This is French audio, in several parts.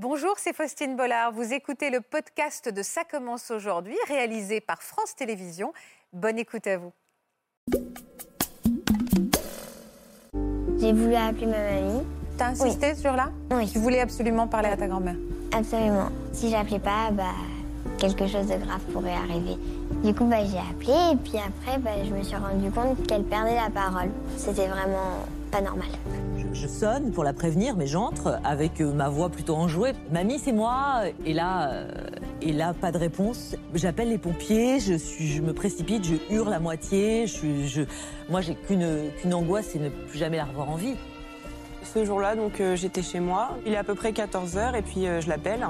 Bonjour, c'est Faustine Bollard. Vous écoutez le podcast de Ça commence aujourd'hui, réalisé par France Télévisions. Bonne écoute à vous. J'ai voulu appeler ma mamie. T'as insisté sur là Oui. Tu voulais absolument parler à ta grand-mère. Absolument. Si j'appelais pas, bah, quelque chose de grave pourrait arriver. Du coup, bah, j'ai appelé et puis après, bah, je me suis rendu compte qu'elle perdait la parole. C'était vraiment pas normal. Je, sonne pour la prévenir, mais j'entre avec euh, ma voix plutôt enjouée. Mamie, c'est moi. Et là, euh, et là, pas de réponse. J'appelle les pompiers. Je me précipite, je hurle à moitié. Moi, j'ai qu'une angoisse, c'est ne plus jamais la revoir en vie. Ce jour-là, donc euh, j'étais chez moi. Il est à peu près 14h et puis je l'appelle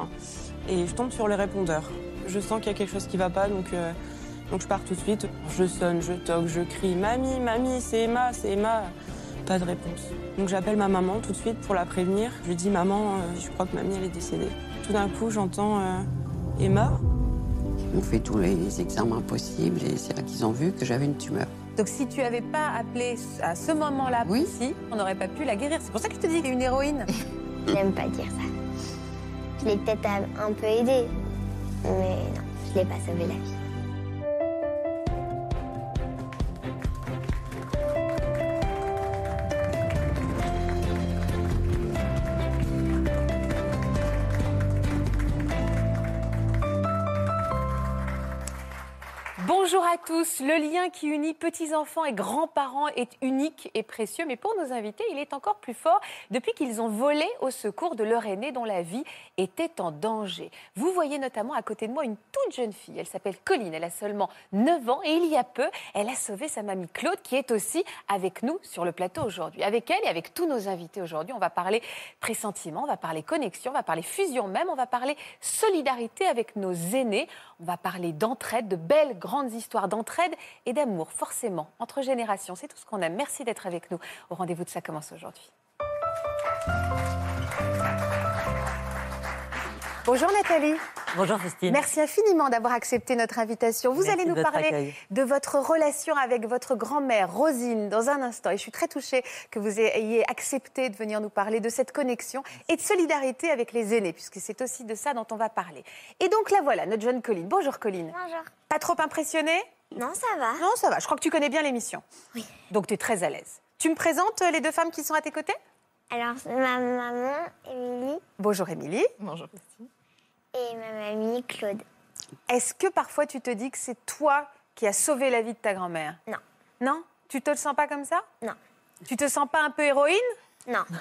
et je tombe sur le répondeur. Je sens qu'il y a quelque chose qui va pas, donc, donc je pars tout de suite. Je sonne, je toque, je crie Mamie, mamie, c'est Emma, c'est Emma. Pas de réponse. Donc j'appelle ma maman tout de suite pour la prévenir. Je lui dis Maman, euh, je crois que mamie elle est décédée. Tout d'un coup, j'entends euh, Emma. Ils ont fait tous les examens possibles et c'est là qu'ils ont vu que j'avais une tumeur. Donc si tu avais pas appelé à ce moment-là Oui. précis, on n'aurait pas pu la guérir. C'est pour ça que je te dis qu'elle est une héroïne. J'aime pas dire ça. Je l'ai peut-être un un peu aidée, mais non, je l'ai pas sauvé la vie. Bonjour à tous. Le lien qui unit petits-enfants et grands-parents est unique et précieux, mais pour nos invités, il est encore plus fort depuis qu'ils ont volé au secours de leur aîné dont la vie était en danger. Vous voyez notamment à côté de moi une toute jeune fille. Elle s'appelle Colline. Elle a seulement 9 ans et il y a peu, elle a sauvé sa mamie Claude qui est aussi avec nous sur le plateau aujourd'hui. Avec elle et avec tous nos invités aujourd'hui, on va parler pressentiment, on va parler connexion, on va parler fusion même, on va parler solidarité avec nos aînés, on va parler d'entraide, de belles grandes histoires d'entraide et d'amour, forcément, entre générations. C'est tout ce qu'on aime. Merci d'être avec nous au rendez-vous de Ça commence aujourd'hui. Bonjour Nathalie. Bonjour Faustine. Merci infiniment d'avoir accepté notre invitation. Vous Merci allez nous parler accueil. de votre relation avec votre grand-mère Rosine dans un instant. Et je suis très touchée que vous ayez accepté de venir nous parler de cette connexion et de solidarité avec les aînés, puisque c'est aussi de ça dont on va parler. Et donc là voilà, notre jeune Colline. Bonjour Colline. Bonjour. Pas trop impressionnée? Non, ça va. Non, ça va. Je crois que tu connais bien l'émission. Oui. Donc tu es très à l'aise. Tu me présentes euh, les deux femmes qui sont à tes côtés? Alors, ma maman, Émilie, Bonjour Émilie. Et ma mamie, Claude. Est-ce que parfois tu te dis que c'est toi qui as sauvé la vie de ta grand-mère? Non. Non? Tu te le sens pas comme ça? Non. Tu te sens pas un peu héroïne? Non.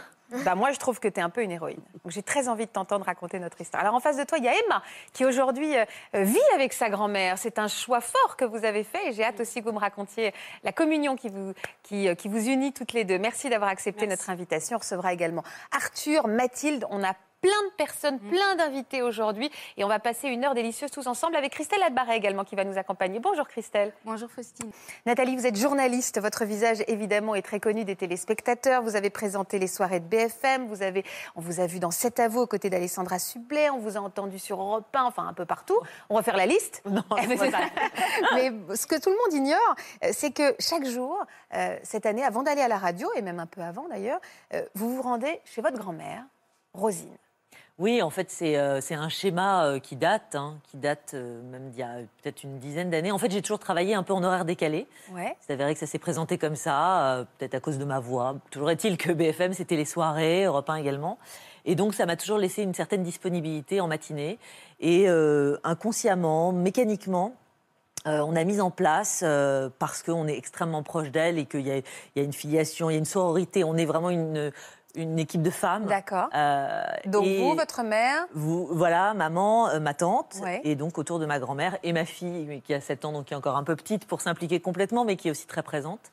Bah moi, je trouve que tu es un peu une héroïne. J'ai très envie de t'entendre raconter notre histoire. Alors en face de toi, il y a Emma qui aujourd'hui euh, euh, vit avec sa grand-mère. C'est un choix fort que vous avez fait et j'ai hâte aussi que vous me racontiez la communion qui vous, qui, euh, qui vous unit toutes les deux. Merci d'avoir accepté Merci. notre invitation. On recevra également Arthur, Mathilde. On a plein de personnes, plein d'invités aujourd'hui et on va passer une heure délicieuse tous ensemble avec Christelle Adbaret également qui va nous accompagner. Bonjour Christelle. Bonjour Faustine. Nathalie, vous êtes journaliste. Votre visage, évidemment, est très connu des téléspectateurs. Vous avez présenté les soirées de BFM. Vous avez, on vous a vu dans 7 à vous aux côtés d'Alessandra Sublet. On vous a entendu sur Europe 1, enfin un peu partout. On va faire la liste. Non. Mais ce que tout le monde ignore, euh, c'est que chaque jour, euh, cette année, avant d'aller à la radio, et même un peu avant d'ailleurs, euh, vous vous rendez chez votre grand-mère, Rosine. Oui, en fait, c'est euh, un schéma euh, qui date, hein, qui date euh, même d'il y a peut-être une dizaine d'années. En fait, j'ai toujours travaillé un peu en horaire décalé. Ouais. C'est avéré que ça s'est présenté comme ça, euh, peut-être à cause de ma voix. Toujours est-il que BFM, c'était les soirées, Europe 1 également. Et donc, ça m'a toujours laissé une certaine disponibilité en matinée. Et inconsciemment, mécaniquement, euh, on a mis en place, euh, parce qu'on est extrêmement proche d'elle et qu'il y, y a une filiation, il y a une sororité, on est vraiment une, une équipe de femmes. D'accord. Euh, Donc vous, votre mère, vous, voilà, maman, euh, ma tante, Ouais. et donc autour de ma grand-mère et ma fille, qui a 7 ans, donc qui est encore un peu petite pour s'impliquer complètement, mais qui est aussi très présente.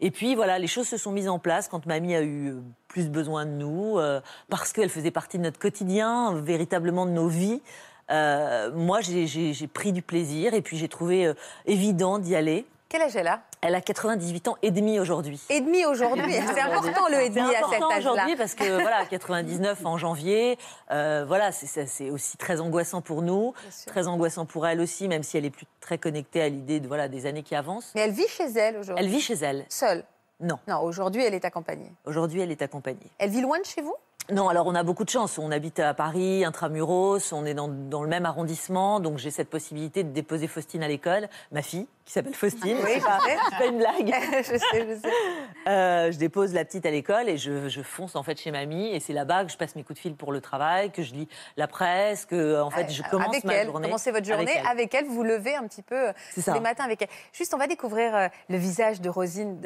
Et puis voilà, les choses se sont mises en place quand mamie a eu euh, plus besoin de nous, euh, parce qu'elle faisait partie de notre quotidien, véritablement de nos vies. Moi, j'ai- pris du plaisir et puis j'ai trouvé évident d'y aller. Quel âge elle a Elle a 98 ans et demi aujourd'hui. Et demi aujourd'hui. C'est important le et demi à cet âge-là. aujourd'hui parce que voilà, 99 en janvier, euh, voilà, c'est- aussi très angoissant pour nous, très angoissant pour elle aussi, même si elle est plus très connectée à l'idée de voilà des années qui avancent. Mais elle vit chez elle aujourd'hui. Elle vit chez elle. Seule Non, Non, aujourd'hui, elle est accompagnée. aujourd'hui elle est accompagnée. Elle vit loin de chez vous? Non, alors on a beaucoup de chance. On habite à Paris, intramuros, on est dans, dans le même arrondissement, donc j'ai cette possibilité de déposer Faustine à l'école, ma fille, qui s'appelle Faustine. Oui, c'est pas, une blague. je sais, je sais. Euh, je dépose la petite à l'école et je, je fonce en fait chez mamie. Et c'est là-bas que je passe mes coups de fil pour le travail, que je lis la presse, que en fait je Euh, commence avec ma elle, journée. Commencez votre avec journée elle. avec elle? Vous levez un petit peu euh, les matins avec elle. Juste, on va découvrir le visage de Rosine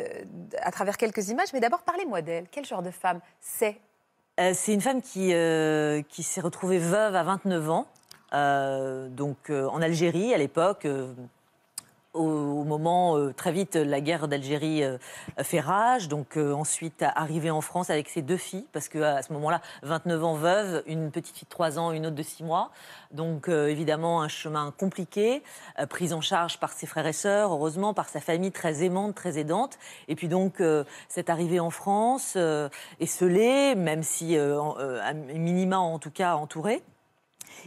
à travers quelques images. Mais d'abord, parlez-moi d'elle. Quel genre de femme c'est Euh, c'est une femme qui, euh, qui s'est retrouvée veuve à 29 ans, euh, donc en Algérie à l'époque. Au, moment, euh, très vite, la guerre d'Algérie euh, fait rage. Donc euh, ensuite, arrivée en France avec ses deux filles, parce qu'à ce moment-là, 29 ans veuve, une petite fille de 3 ans, une autre de 6 mois. Donc évidemment, un chemin compliqué, prise en charge par ses frères et sœurs, heureusement, par sa famille très aimante, très aidante. Et puis donc, cette arrivée en France est scellée, même si, à minima en tout cas, entourée.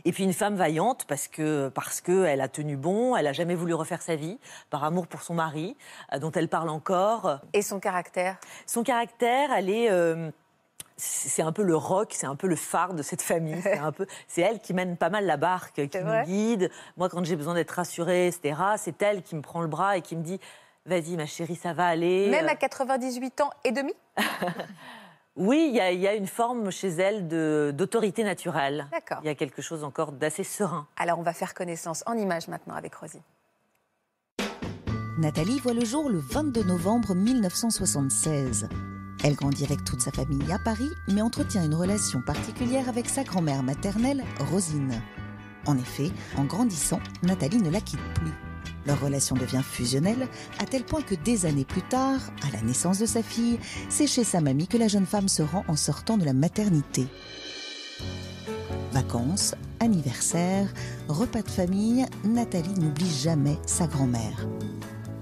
Et puis une femme vaillante parce que parce que elle a tenu bon, elle a jamais voulu refaire sa vie par amour pour son mari, euh, dont elle parle encore. Et son caractère? Son caractère, elle est euh, c'est un peu le rock, c'est un peu le phare de cette famille. C'est un peu, c'est elle qui mène pas mal la barque, qui nous vrai? guide. Moi, quand j'ai besoin d'être rassurée, etc., c'est elle qui me prend le bras et qui me dit "Vas-y, ma chérie, ça va aller." Même Euh, à 98 ans et demi? Oui, il y, a- il y a une forme chez elle d'autorité naturelle. D'accord. Il y a quelque chose encore d'assez serein. Alors, on va faire connaissance en images maintenant avec Rosine. Nathalie voit le jour le 22 novembre 1976. Elle grandit avec toute sa famille à Paris, mais entretient une relation particulière avec sa grand-mère maternelle, Rosine. En effet, en grandissant, Nathalie ne la quitte plus. Leur relation devient fusionnelle, à tel point que des années plus tard, à la naissance de sa fille, c'est chez sa mamie que la jeune femme se rend en sortant de la maternité. Vacances, anniversaires, repas de famille, Nathalie n'oublie jamais sa grand-mère.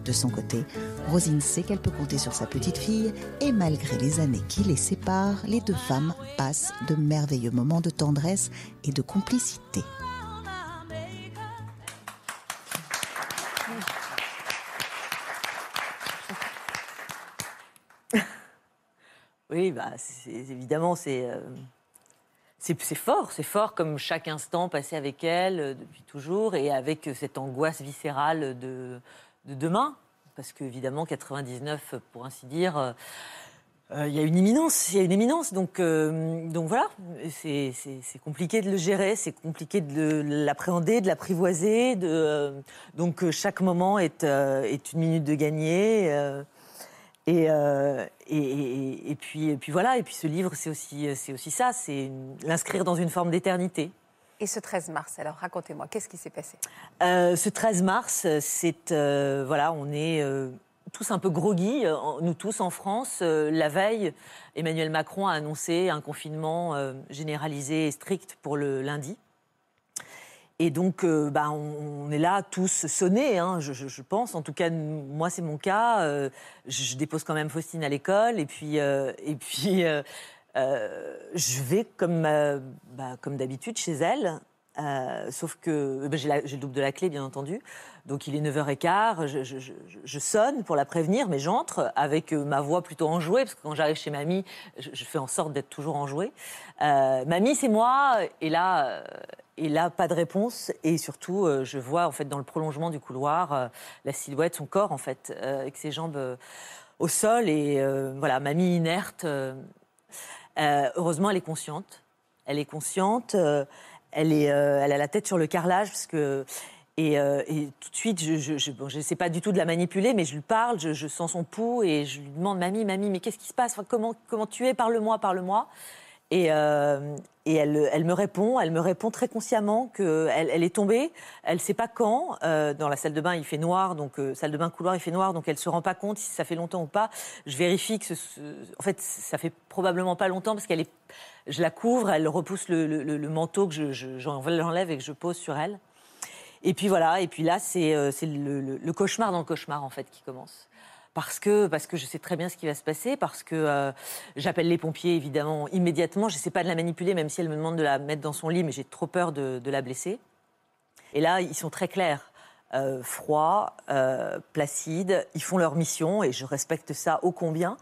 De son côté, Rosine sait qu'elle peut compter sur sa petite fille et malgré les années qui les séparent, les deux femmes passent de merveilleux moments de tendresse et de complicité. Oui, bah, évidemment, c'est euh, c'est c'est fort, c'est fort comme chaque instant passé avec elle euh, depuis toujours et avec euh, cette angoisse viscérale de, de demain. Parce qu'évidemment, 99, pour ainsi dire, il y a une imminence, il y a une éminence. Donc, donc voilà, c'est compliqué de le gérer, c'est compliqué de l'appréhender, de l'apprivoiser. donc chaque moment est, est une minute de gagner. Euh, et, euh, et, puis, et puis voilà, et puis ce livre, c'est aussi, c'est aussi ça, c'est l'inscrire dans une forme d'éternité. Et ce 13 mars, alors racontez-moi, qu'est-ce qui s'est passé? Euh, ce 13 mars, c'est euh, voilà, on est tous un peu groggy, nous tous en France. La veille, Emmanuel Macron a annoncé un confinement généralisé et strict pour le lundi. Et donc, euh, bah, on, est là tous sonnés, hein, je, pense. En tout cas, moi, c'est mon cas. Euh, je, dépose quand même Faustine à l'école. Et puis, euh, et puis je vais comme, bah, comme d'habitude chez elle. Sauf que bah, j'ai le double de la clé, bien entendu. Donc il est 9h15, je, je- sonne pour la prévenir, mais j'entre avec ma voix plutôt enjouée, parce que quand j'arrive chez mamie, je, fais en sorte d'être toujours enjouée. Mamie, c'est moi, et là, et là, pas de réponse. Et surtout, euh, je vois en fait dans le prolongement du couloir euh, la silhouette, son corps en fait, euh, avec ses jambes au sol, et voilà, mamie inerte. heureusement, elle est consciente. Elle est consciente. elle, a la tête sur le carrelage parce. Et, tout de suite, je ne sais pas du tout de la manipuler, mais je lui parle, je, sens son pouls et je lui demande Mamie, mamie, mais qu'est-ce qui se passe? Comment, comment tu es? Parle-moi, parle-moi. Et, euh, elle, me répond, elle me répond très consciemment qu'elle elle est tombée. Elle ne sait pas quand. Euh, dans la salle de bain, il fait noir, donc euh, salle de bain couloir, il fait noir, donc elle se rend pas compte si ça fait longtemps ou pas. Je vérifie que, ce, en fait, ça fait probablement pas longtemps parce qu'elle est, je la couvre, elle repousse le, manteau que je, je- j'enlève et que je pose sur elle. Et puis voilà, et puis là, c'est le- le cauchemar dans le cauchemar, en fait, qui commence. Parce que, parce que je sais très bien ce qui va se passer, parce que euh, j'appelle les pompiers, évidemment, immédiatement. Je ne sais pas de la manipuler, même si elle me demande de la mettre dans son lit, mais j'ai trop peur de, la blesser. Et là, ils sont très clairs. Euh, froids, euh, placides, ils font leur mission et je respecte ça ô combien.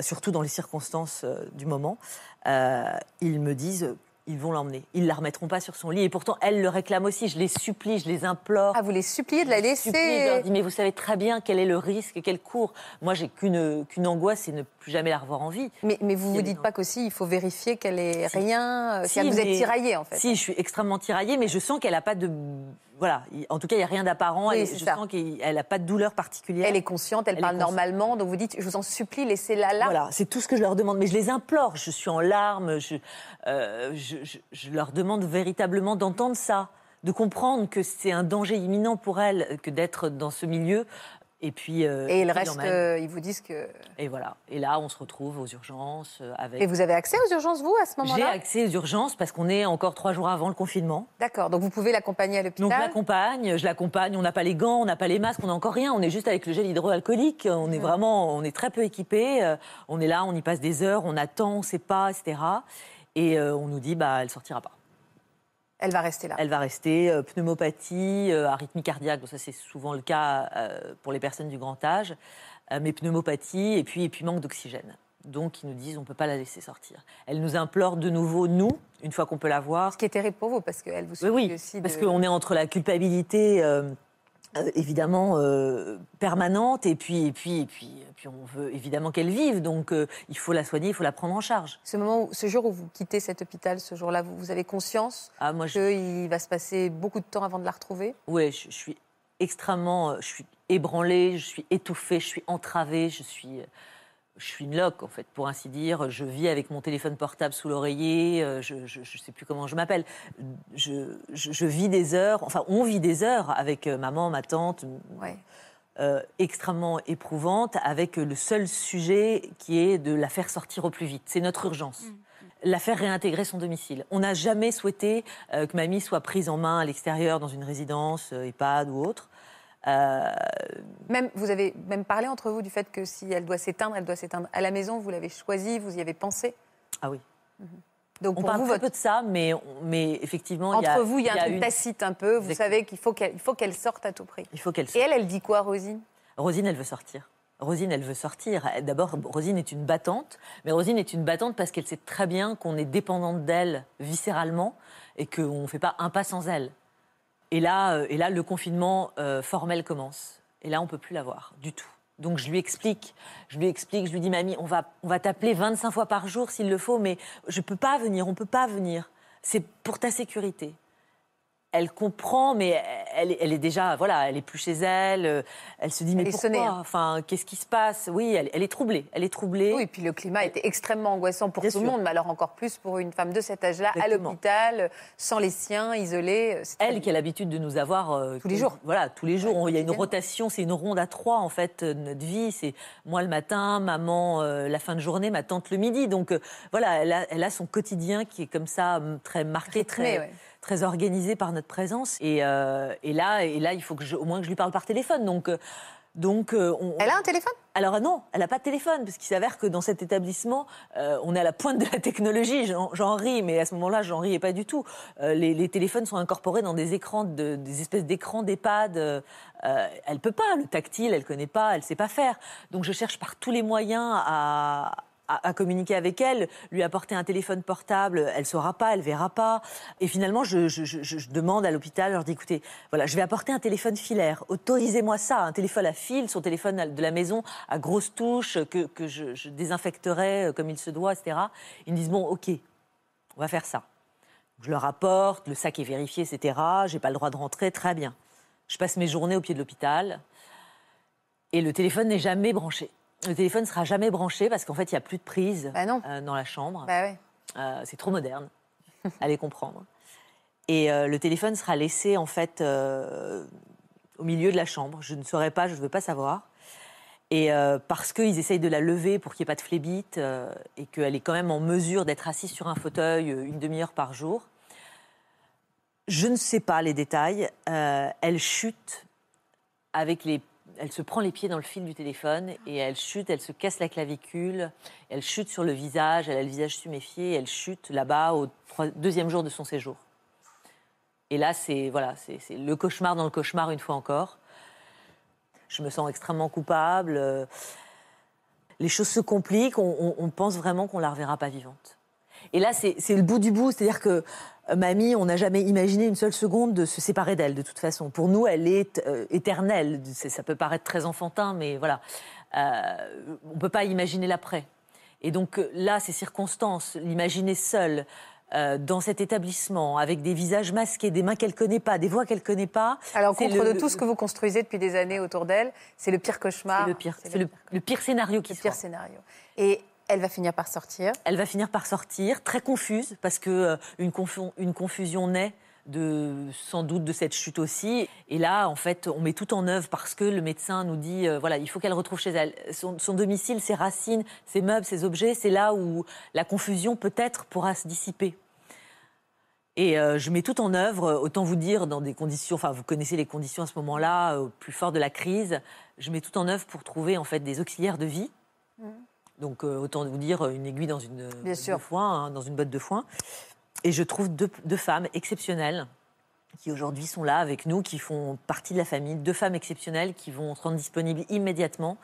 surtout dans les circonstances du moment, ils me disent ils vont l'emmener. Ils la remettront pas sur son lit. Et pourtant, elle le réclame aussi. Je les supplie, je les implore. Ah, vous les suppliez de la Je les supplie, je leur laisser dis, mais vous savez très bien quel est le risque, quel cours. Moi, j'ai qu'une qu'une angoisse, c'est ne plus jamais la revoir en vie. mais, mais vous y vous dites pas qu'aussi il faut vérifier qu'elle est Si. rien, euh, Si, vous êtes tiraillée en fait. Si, je suis extrêmement tiraillée, mais je sens qu'elle n'a pas de. Voilà, il- en tout cas, il n'y a rien d'apparent. Oui, Elle- je ça. sens qu'elle n'a pas de douleur particulière. Elle est consciente, elle, Elle parle normalement, donc vous dites, je vous en supplie, laissez-la là. Voilà, c'est tout ce que je leur demande. Mais je les implore. Je suis en larmes. Je, euh, je, je- je leur demande véritablement d'entendre ça, de comprendre que c'est un danger imminent pour elles que d'être dans ce milieu. Et puis. euh, Et restent, l'emmènent. euh, ils vous disent que. Et voilà. Et là, on se retrouve aux urgences euh, avec. Et vous avez accès aux urgences, vous, à ce J'ai moment-là accès aux urgences parce qu'on est encore trois jours avant le confinement. D'accord, donc vous pouvez l'accompagner à Donc l'hôpital. l'accompagne, je l'accompagne. On n'a pas les gants, on n'a pas les masques, on n'a encore rien. On est juste avec le gel hydroalcoolique. On est vraiment, on est très peu équipé. On est là, on y passe des heures, on attend, on ne sait pas, etc. Et euh, on nous dit, bah, elle sortira pas. Elle va rester là. Elle va rester euh, pneumopathie, euh, arythmie cardiaque. Bon, ça c'est souvent le cas euh, pour les personnes du grand âge. Euh, mais pneumopathie et puis et puis manque d'oxygène. Donc ils nous disent, on peut pas la laisser sortir. Elle nous implore de nouveau, nous, une fois qu'on peut la voir, Ce qui est terrible pour vous, parce qu'elle vous oui, supplie oui, aussi. parce de- qu'on est entre la culpabilité euh, évidemment euh, permanente et puis et puis et puis, et puis on veut évidemment qu'elle vive. Donc euh, il faut la soigner, il faut la prendre en charge. Ce, moment où, ce jour où vous quittez cet hôpital, ce jour-là, vous, vous avez conscience Ah moi je, qu'il va se passer beaucoup de temps avant de la retrouver? Ouais, je, je suis extrêmement, je suis ébranlée, je suis étouffée, je suis entravée, je suis je suis une loque, en fait, pour ainsi dire. Je vis avec mon téléphone portable sous l'oreiller. euh, Je ne sais plus comment je m'appelle. Je, je- je vis des heures, enfin, on vit des heures avec euh, maman, ma tante, Ouais. euh, extrêmement éprouvante avec le seul sujet qui est de la faire sortir au plus vite. C'est notre urgence. La faire réintégrer son domicile. On n'a jamais souhaité euh, que mamie soit prise en main à l'extérieur dans une résidence, euh, EHPAD ou autre. Euh, Même, vous avez même parlé entre vous du fait que si elle doit s'éteindre, elle doit s'éteindre à la maison. Vous l'avez choisi, vous y avez pensé. ah oui. Donc On pour parle vous, très votre- peu de ça, mais, mais effectivement, il y a, entre vous, il y a un truc une- tacite un peu. Vous Exactement. savez qu'il faut qu'elle faut qu'elle sorte à tout prix. Il faut qu'elle Et elle, elle dit quoi, Rosine? Rosine, elle veut sortir. Rosine, elle veut sortir. D'abord, Rosine est une battante, mais Rosine est une battante parce qu'elle sait très bien qu'on est dépendante d'elle viscéralement et qu'on ne fait pas un pas sans elle. Et là, euh, et là le confinement euh, formel commence. Et là, on ne peut plus la voir du tout. Donc je lui explique, je lui explique, je lui dis, mamie, on va, on va t'appeler 25 fois par jour s'il le faut, mais je ne peux pas venir, on ne peut pas venir. C'est pour ta sécurité elle comprend, mais elle, est- elle est déjà, voilà, elle est plus chez elle. euh, Elle se dit, mais Elle pourquoi sonnée, hein. Enfin, qu'est-ce qui se passe? Oui, elle, elle est troublée. Elle est troublée. Oui, et puis le climat était extrêmement angoissant pour Bien tout le monde, mais alors encore plus pour une femme de cet âge-là, à l'hôpital, sans les siens, isolée. très Elle qui a l'habitude de nous avoir euh, Tous les jours. Voilà, tous les jours. Ouais, Il y a une rotation, c'est une ronde à trois en fait. euh, Notre vie, c'est moi le matin, maman euh, la fin de journée, ma tante le midi. Donc euh, voilà, elle a, elle a son quotidien qui est comme ça, très marqué, Rythmé, très, ouais. Très organisé par notre présence. Et, euh, et là, et là, il faut que je, au moins que je lui parle par téléphone. Donc euh, donc euh, on, Elle a un téléphone? Alors non, elle n'a pas de téléphone, parce qu'il s'avère que dans cet établissement, euh, on est à la pointe de la technologie. J'en ris, mais à ce moment-là, j'en riais pas du tout. Euh, les, les téléphones sont incorporés dans des écrans, de- des espèces d'écrans d'EHPAD. Elle peut pas, le tactile, elle connaît pas, elle sait pas faire. Donc je cherche par tous les moyens à, à, communiquer avec elle, lui apporter un téléphone portable, elle saura pas, elle verra pas. Et finalement, je, demande à l'hôpital, je leur dis écoutez, voilà, je vais apporter un téléphone filaire. Autorisez-moi ça, un téléphone à fil, son téléphone de la maison à grosses touches que, je désinfecterai euh, comme il se doit, etc. Ils me disent bon, ok, on va faire ça. Je leur apporte, le sac est vérifié, etc. J'ai pas le droit de rentrer, très bien. Je passe mes journées au pied de l'hôpital et le téléphone n'est jamais branché. Le téléphone sera jamais branché parce qu'en fait, il n'y a plus de prise Bah non. euh, dans la chambre. Bah ouais. Euh, c'est trop moderne. Allez comprendre. Et euh, le téléphone sera laissé en fait au milieu de la chambre. Je ne saurais pas, je ne veux pas savoir. Et parce qu'ils essayent de la lever pour qu'il n'y ait pas de flébite et qu'elle est quand même en mesure d'être assise sur un fauteuil une demi-heure par jour. Je ne sais pas les détails. Elle chute avec les. Elle se prend les pieds dans le fil du téléphone et elle chute, elle se casse la clavicule, elle chute sur le visage, elle a le visage tuméfié, elle chute là-bas au deuxième jour de son séjour. Et là, c'est voilà, c'est le cauchemar dans le cauchemar une fois encore. Je me sens extrêmement coupable. les choses se compliquent, on, on- pense vraiment qu'on la reverra pas vivante. Et là, c'est c'est le bout du bout, c'est-à-dire que mamie, on n'a jamais imaginé une seule seconde de se séparer d'elle, de toute façon. Pour nous, elle est euh, éternelle. Ça peut paraître très enfantin, mais voilà. Euh, on ne peut pas imaginer l'après. Et donc euh, là, ces circonstances, l'imaginer seule, euh, dans cet établissement, avec des visages masqués, des mains qu'elle connaît pas, des voix qu'elle connaît pas. Alors, contre le- de tout ce que vous construisez depuis des années autour d'elle, c'est le pire cauchemar. C'est le pire, c'est le, le pire scénario qui le pire scénario. Et elle va finir par sortir. Elle va finir par sortir, très confuse, parce que euh, une, confu- une confusion naît de sans doute de cette chute aussi. Et là, en fait, on met tout en œuvre parce que le médecin nous dit, euh, voilà, il faut qu'elle retrouve chez elle son, son domicile, ses racines, ses meubles, ses objets. C'est là où la confusion peut-être pourra se dissiper. Et euh, je mets tout en œuvre, autant vous dire, dans des conditions, enfin vous connaissez les conditions à ce moment-là, au plus fort de la crise, je mets tout en œuvre pour trouver en fait des auxiliaires de vie. Donc euh, autant vous dire une aiguille dans une botte sûr. de foin, hein, dans une botte de foin. Et je trouve deux, deux femmes exceptionnelles qui aujourd'hui sont là avec nous, qui font partie de la famille, deux femmes exceptionnelles qui vont se rendre disponibles immédiatement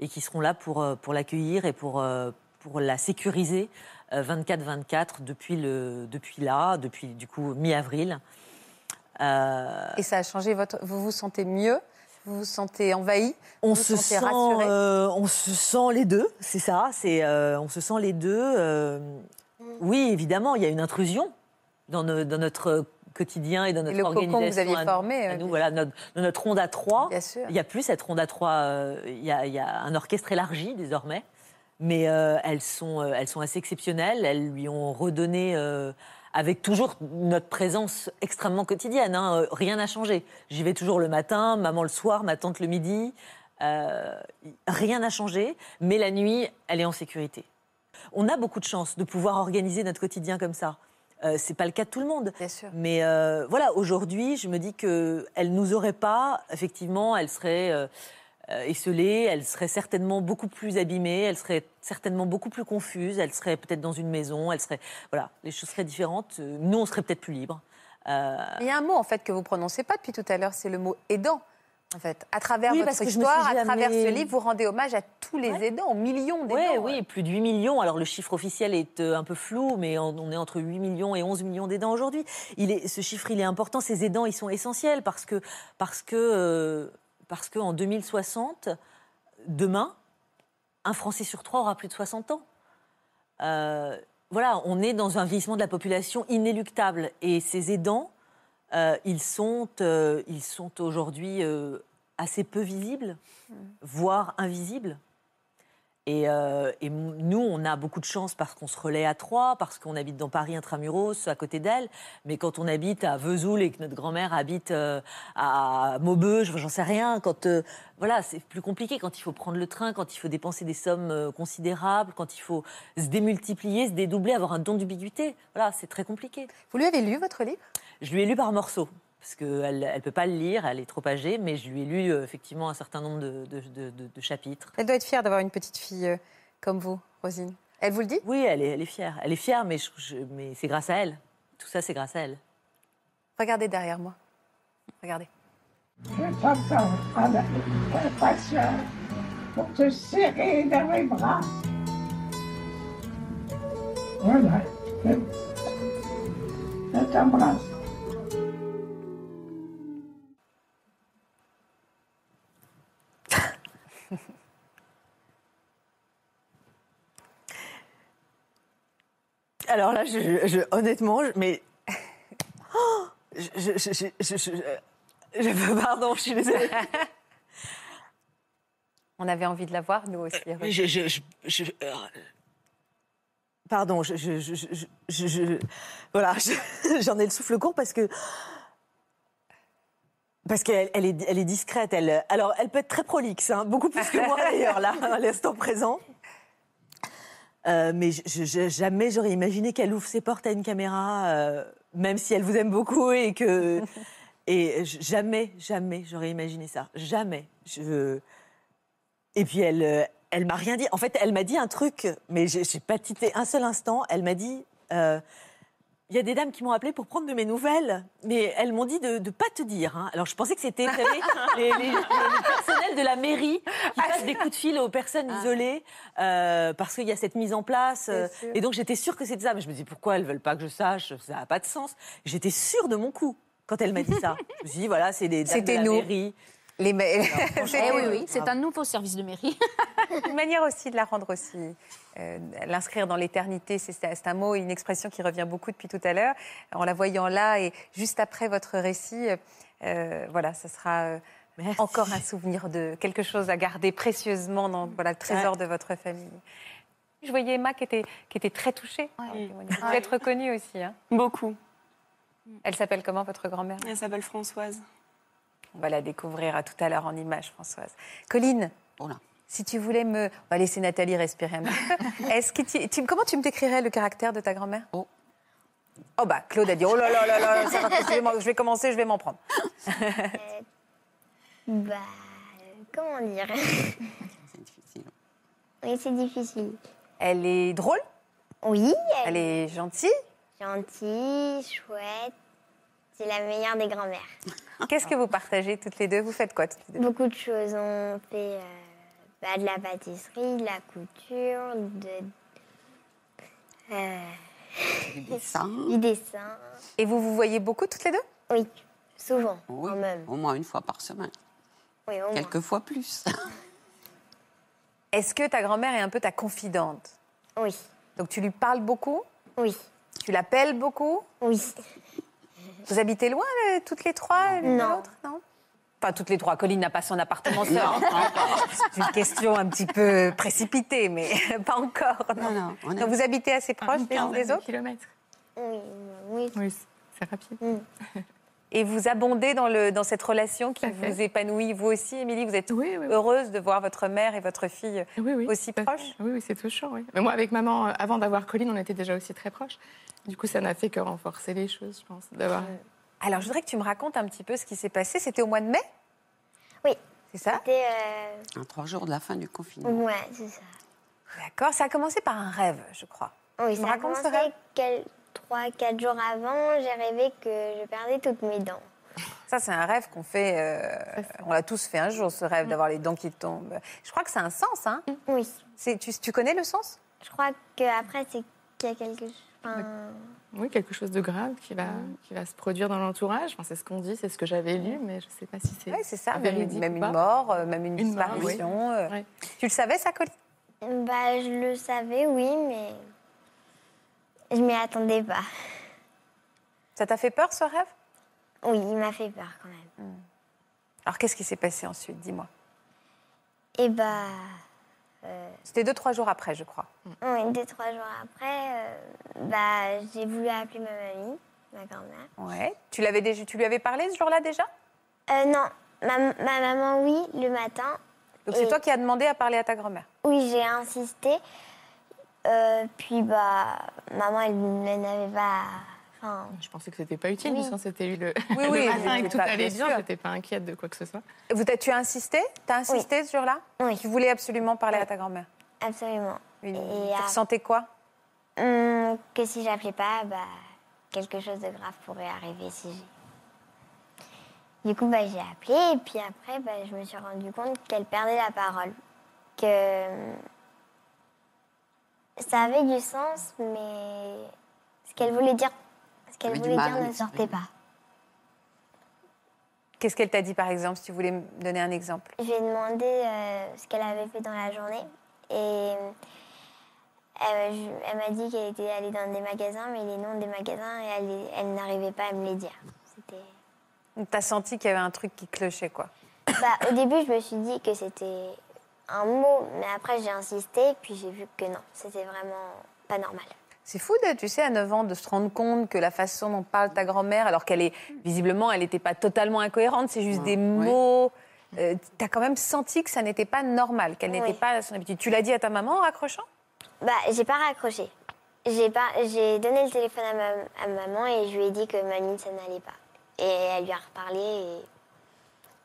et qui seront là pour, euh, pour l'accueillir et pour, euh, pour la sécuriser 24-24 depuis, le, depuis là, depuis du coup mi-avril. Euh, Et ça a changé votre. Vous vous sentez mieux Vous vous sentez envahi? On Vous se, sentez sent, euh, on se sent les deux, c'est ça. C'est, euh, on se sent les deux. euh, oui, évidemment, il y a une intrusion dans, no- dans notre quotidien et dans notre le cocon que vous organisation. aviez formé, à nous, voilà, notre, dans notre ronde à trois. Bien sûr. Il n'y a plus cette ronde à trois. Il y, a, il y a un orchestre élargi désormais, mais elles, sont, elles sont assez exceptionnelles. Elles lui ont redonné, avec toujours notre présence extrêmement quotidienne. hein, euh, rien n'a changé. J'y vais toujours le matin, maman le soir, ma tante le midi. Euh, rien n'a changé, mais la nuit, elle est en sécurité. On a beaucoup de chance de pouvoir organiser notre quotidien comme ça. Euh, c'est pas le cas de tout le monde. Bien sûr. Mais euh, voilà, aujourd'hui, je me dis qu'elle nous aurait pas, effectivement, elle serait esselée, elle serait certainement beaucoup plus abîmée, elle serait certainement beaucoup plus confuse, elle serait peut-être dans une maison, elle serait. Voilà, les choses seraient différentes. Euh, Nous, on serait peut-être plus libres. Euh, Il y a un mot en fait que vous prononcez pas depuis tout à l'heure, c'est le mot aidant. En fait, à travers Oui, votre parce histoire, à travers ce livre, vous rendez hommage à tous les aidants, aux millions Oui, d'aidants. oui, plus de 8 millions. Alors le chiffre officiel est euh, un peu flou, mais on on est entre 8 millions et 11 millions d'aidants aujourd'hui. Il est, ce chiffre, il est important. Ces aidants, ils sont essentiels parce que, parce que, euh, parce qu'en 2060, demain, un Français sur trois aura plus de 60 ans. Euh, voilà, on est dans un vieillissement de la population inéluctable. Et ces aidants, euh, ils sont, euh, ils sont aujourd'hui assez peu visibles, voire invisibles. Et, euh, et nous, on a beaucoup de chance parce qu'on se relaie à Troyes, parce qu'on habite dans Paris intramuros, à côté d'elle. Mais quand on habite à Vesoul et que notre grand-mère habite euh, à Maubeuge, j'en sais rien. Quand euh, voilà, c'est plus compliqué. Quand il faut prendre le train, quand il faut dépenser des sommes considérables, quand il faut se démultiplier, se dédoubler, avoir un don d'ubiquité. Voilà, c'est très compliqué. Vous lui avez lu votre livre? Je lui ai lu par morceaux. Parce qu'elle ne peut pas le lire, elle est trop âgée, mais je lui ai lu euh, effectivement un certain nombre de, de- de- de- de chapitres. Elle doit être fière d'avoir une petite fille euh, comme vous, Rosine. Elle vous le dit? Oui, elle est, elle est fière. Elle est fière, mais, je- je- mais c'est grâce à elle. Tout ça, c'est grâce à elle. Regardez derrière moi. Regardez. Je t'attends avec impatience pour te serrer dans mes bras. Voilà. Je t'embrasse. Alors là, je, je- honnêtement, je- mais. Oh je, je, je, je, je- je- je- pardon, je suis désolée. On avait envie de la voir, nous aussi. Mais Rosine. je, je, je- je- euh, pardon, je, je, je, je- je- je- voilà, je- j'en ai le souffle court parce que parce qu'elle elle est, elle est discrète. Elle, alors, elle peut être très prolixe, hein, beaucoup plus que moi d'ailleurs là, à l'instant présent. Euh, mais je- je- je- jamais j'aurais imaginé qu'elle ouvre ses portes à une caméra, euh, même si elle vous aime beaucoup et que et jamais, jamais j'aurais imaginé ça, jamais. Je, et puis elle, euh, elle m'a rien dit. En fait, elle m'a dit un truc, mais j'ai j'ai pas tité un seul instant. Elle m'a dit, euh, il y a des dames qui m'ont appelé pour prendre de mes nouvelles, mais elles m'ont dit de ne pas te dire. hein. Alors je pensais que c'était, les, les- les- le personnel personnel de la mairie Ah, qui passe des coups de fil aux personnes isolées euh, parce qu'il y a cette mise en place. euh, et donc j'étais sûre que c'était ça. Mais je me dis pourquoi elles veulent pas que je sache? Ça n'a pas de sens. J'étais sûre de mon coup quand elle m'a dit ça. Je me suis dit voilà, c'est des dames de la nous. mairie. Les ma- Eh oui, oui, c'est un nouveau service de mairie. une manière aussi de la rendre aussi, euh, l'inscrire dans l'éternité. C'est un mot, une expression qui revient beaucoup depuis tout à l'heure. En la voyant là et juste après votre récit, euh, voilà, ça sera euh, encore un souvenir de quelque chose à garder précieusement dans voilà, le trésor de votre famille. Je voyais Emma qui était, qui était très touchée. témoignage. Vous êtes reconnue aussi. hein. Beaucoup. Elle s'appelle comment votre grand-mère? Elle s'appelle Françoise. On va la découvrir à tout à l'heure en images, Françoise. Colline, Oh là. si tu voulais me... On va laisser Nathalie respirer un. Est-ce que tu- tu- Comment tu me décrirais le caractère de ta grand-mère? Oh. Oh bah, Claude a dit, oh là là là là, ça va, je vais commencer, je vais m'en prendre. Bah, comment dire? C'est difficile. Oui, c'est difficile. Elle est drôle, Oui, elle elle est gentille? gentille, chouette. C'est la meilleure des grand-mères. Qu'est-ce que vous partagez toutes les deux? Vous faites quoi toutes les deux? Beaucoup de choses. On fait euh, bah, de la pâtisserie, de la couture, de, euh, Du dessin. du dessin. Et vous vous voyez beaucoup toutes les deux? Oui, souvent, Oui, quand même. au moins une fois par semaine. Oui, au moins. Quelquefois plus. Est-ce que ta grand-mère est un peu ta confidente? Oui, Donc tu lui parles beaucoup? Oui, Tu l'appelles beaucoup? Oui. Vous habitez loin, toutes les trois, l'une Non. l'autre Non? Enfin, toutes les trois. Colline n'a pas son appartement seul. C'est une question un petit peu précipitée, mais pas encore. Non. Non, non, on est- Donc, vous habitez assez proches les uns des autres? kilomètres. Oui, oui. Oui, c'est rapide. et vous abondez dans, le, dans cette relation qui vous épanouit. Vous aussi, Émilie, vous êtes Oui, oui, oui. heureuse de voir votre mère et votre fille Oui, oui, aussi proches Oui, oui, c'est touchant. Oui. Mais moi, avec maman, euh, avant d'avoir Colline, on était déjà aussi très proches. Du coup, ça n'a fait que renforcer les choses, je pense. D'avoir... Alors, je voudrais que tu me racontes un petit peu ce qui s'est passé. C'était au mois de mai? Oui. C'est ça? C'était. euh, En trois jours de la fin du confinement. Ouais, c'est ça. D'accord. Ça a commencé par un rêve, je crois. Oui, Tu me ça a racontes ce commencé rêve? quel... 3-4 jours avant. J'ai rêvé que je perdais toutes mes dents. Ça, c'est un rêve qu'on fait. euh, on l'a tous fait un jour, ce rêve d'avoir les dents qui tombent. Je crois que ça a un sens. Hein Oui. C'est- tu, tu connais le sens? Je crois qu'après, c'est qu'il y a quelque chose. enfin, Oui, quelque chose de grave qui va, qui va se produire dans l'entourage. Enfin, c'est ce qu'on dit, c'est ce que j'avais lu, mais je ne sais pas si c'est Oui, c'est ça. Même, véridique même ou une mort, euh, même une, Une mort, oui. disparition. euh. Ouais. Tu le savais, ça, Colline? Bah, je le savais, oui, mais. Je m'y attendais pas. Ça t'a fait peur, ce rêve? Oui, il m'a fait peur quand même. Alors, qu'est-ce qui s'est passé ensuite? Dis-moi. Et bah. C'était deux, trois jours après, je crois. Oui, deux, trois jours après, euh, bah, j'ai voulu appeler ma mamie, ma grand-mère. Ouais. Tu, l'avais déjà, tu lui avais parlé ce jour-là déjà? Euh, non, ma, ma maman, oui, le matin. Donc, c'est toi qui as demandé à parler à ta grand-mère? Oui, j'ai insisté. Euh, puis, bah, maman, elle, n'avait pas. Enfin, Je pensais que c'était pas utile, Oui. du sens c'était le, Oui, oui, le matin et que tout allait bien. J'étais pas inquiète de quoi que ce soit. Vous t'as- Tu as insisté? Tu as insisté ce jour-là? Oui. Tu voulais absolument parler à ta grand-mère? Absolument. Et, Tu ah, ressentais quoi? Hum, que si j'appelais pas, bah, quelque chose de grave pourrait arriver si j'ai. Du coup, bah, j'ai appelé et puis après, bah, je me suis rendu compte qu'elle perdait la parole. Que ça avait du sens, mais ce qu'elle voulait dire, ce qu'elle voulait mal dire ne sortait pas. Qu'est-ce qu'elle t'a dit, par exemple, si tu voulais me donner un exemple? Je lui ai demandé euh, ce qu'elle avait fait dans la journée et euh, elle, je- elle m'a dit qu'elle était allée dans des magasins, mais les noms des magasins, elle, elle n'arrivait pas à me les dire. C'était. Tu as senti qu'il y avait un truc qui clochait, quoi. Bah, au début, je me suis dit que c'était un mot, mais après j'ai insisté, puis j'ai vu que non, c'était vraiment pas normal. C'est fou, de, tu sais, à 9 ans, de se rendre compte que la façon dont parle ta grand-mère, alors qu'elle est, visiblement, elle n'était pas totalement incohérente, c'est juste des mots. tu as quand même senti que ça n'était pas normal, qu'elle n'était pas à son habitude. Tu l'as dit à ta maman en raccrochant? Bah, j'ai pas raccroché. J'ai pas, j'ai donné le téléphone à, ma, à maman et je lui ai dit que mamie, ça n'allait pas. Et elle lui a reparlé et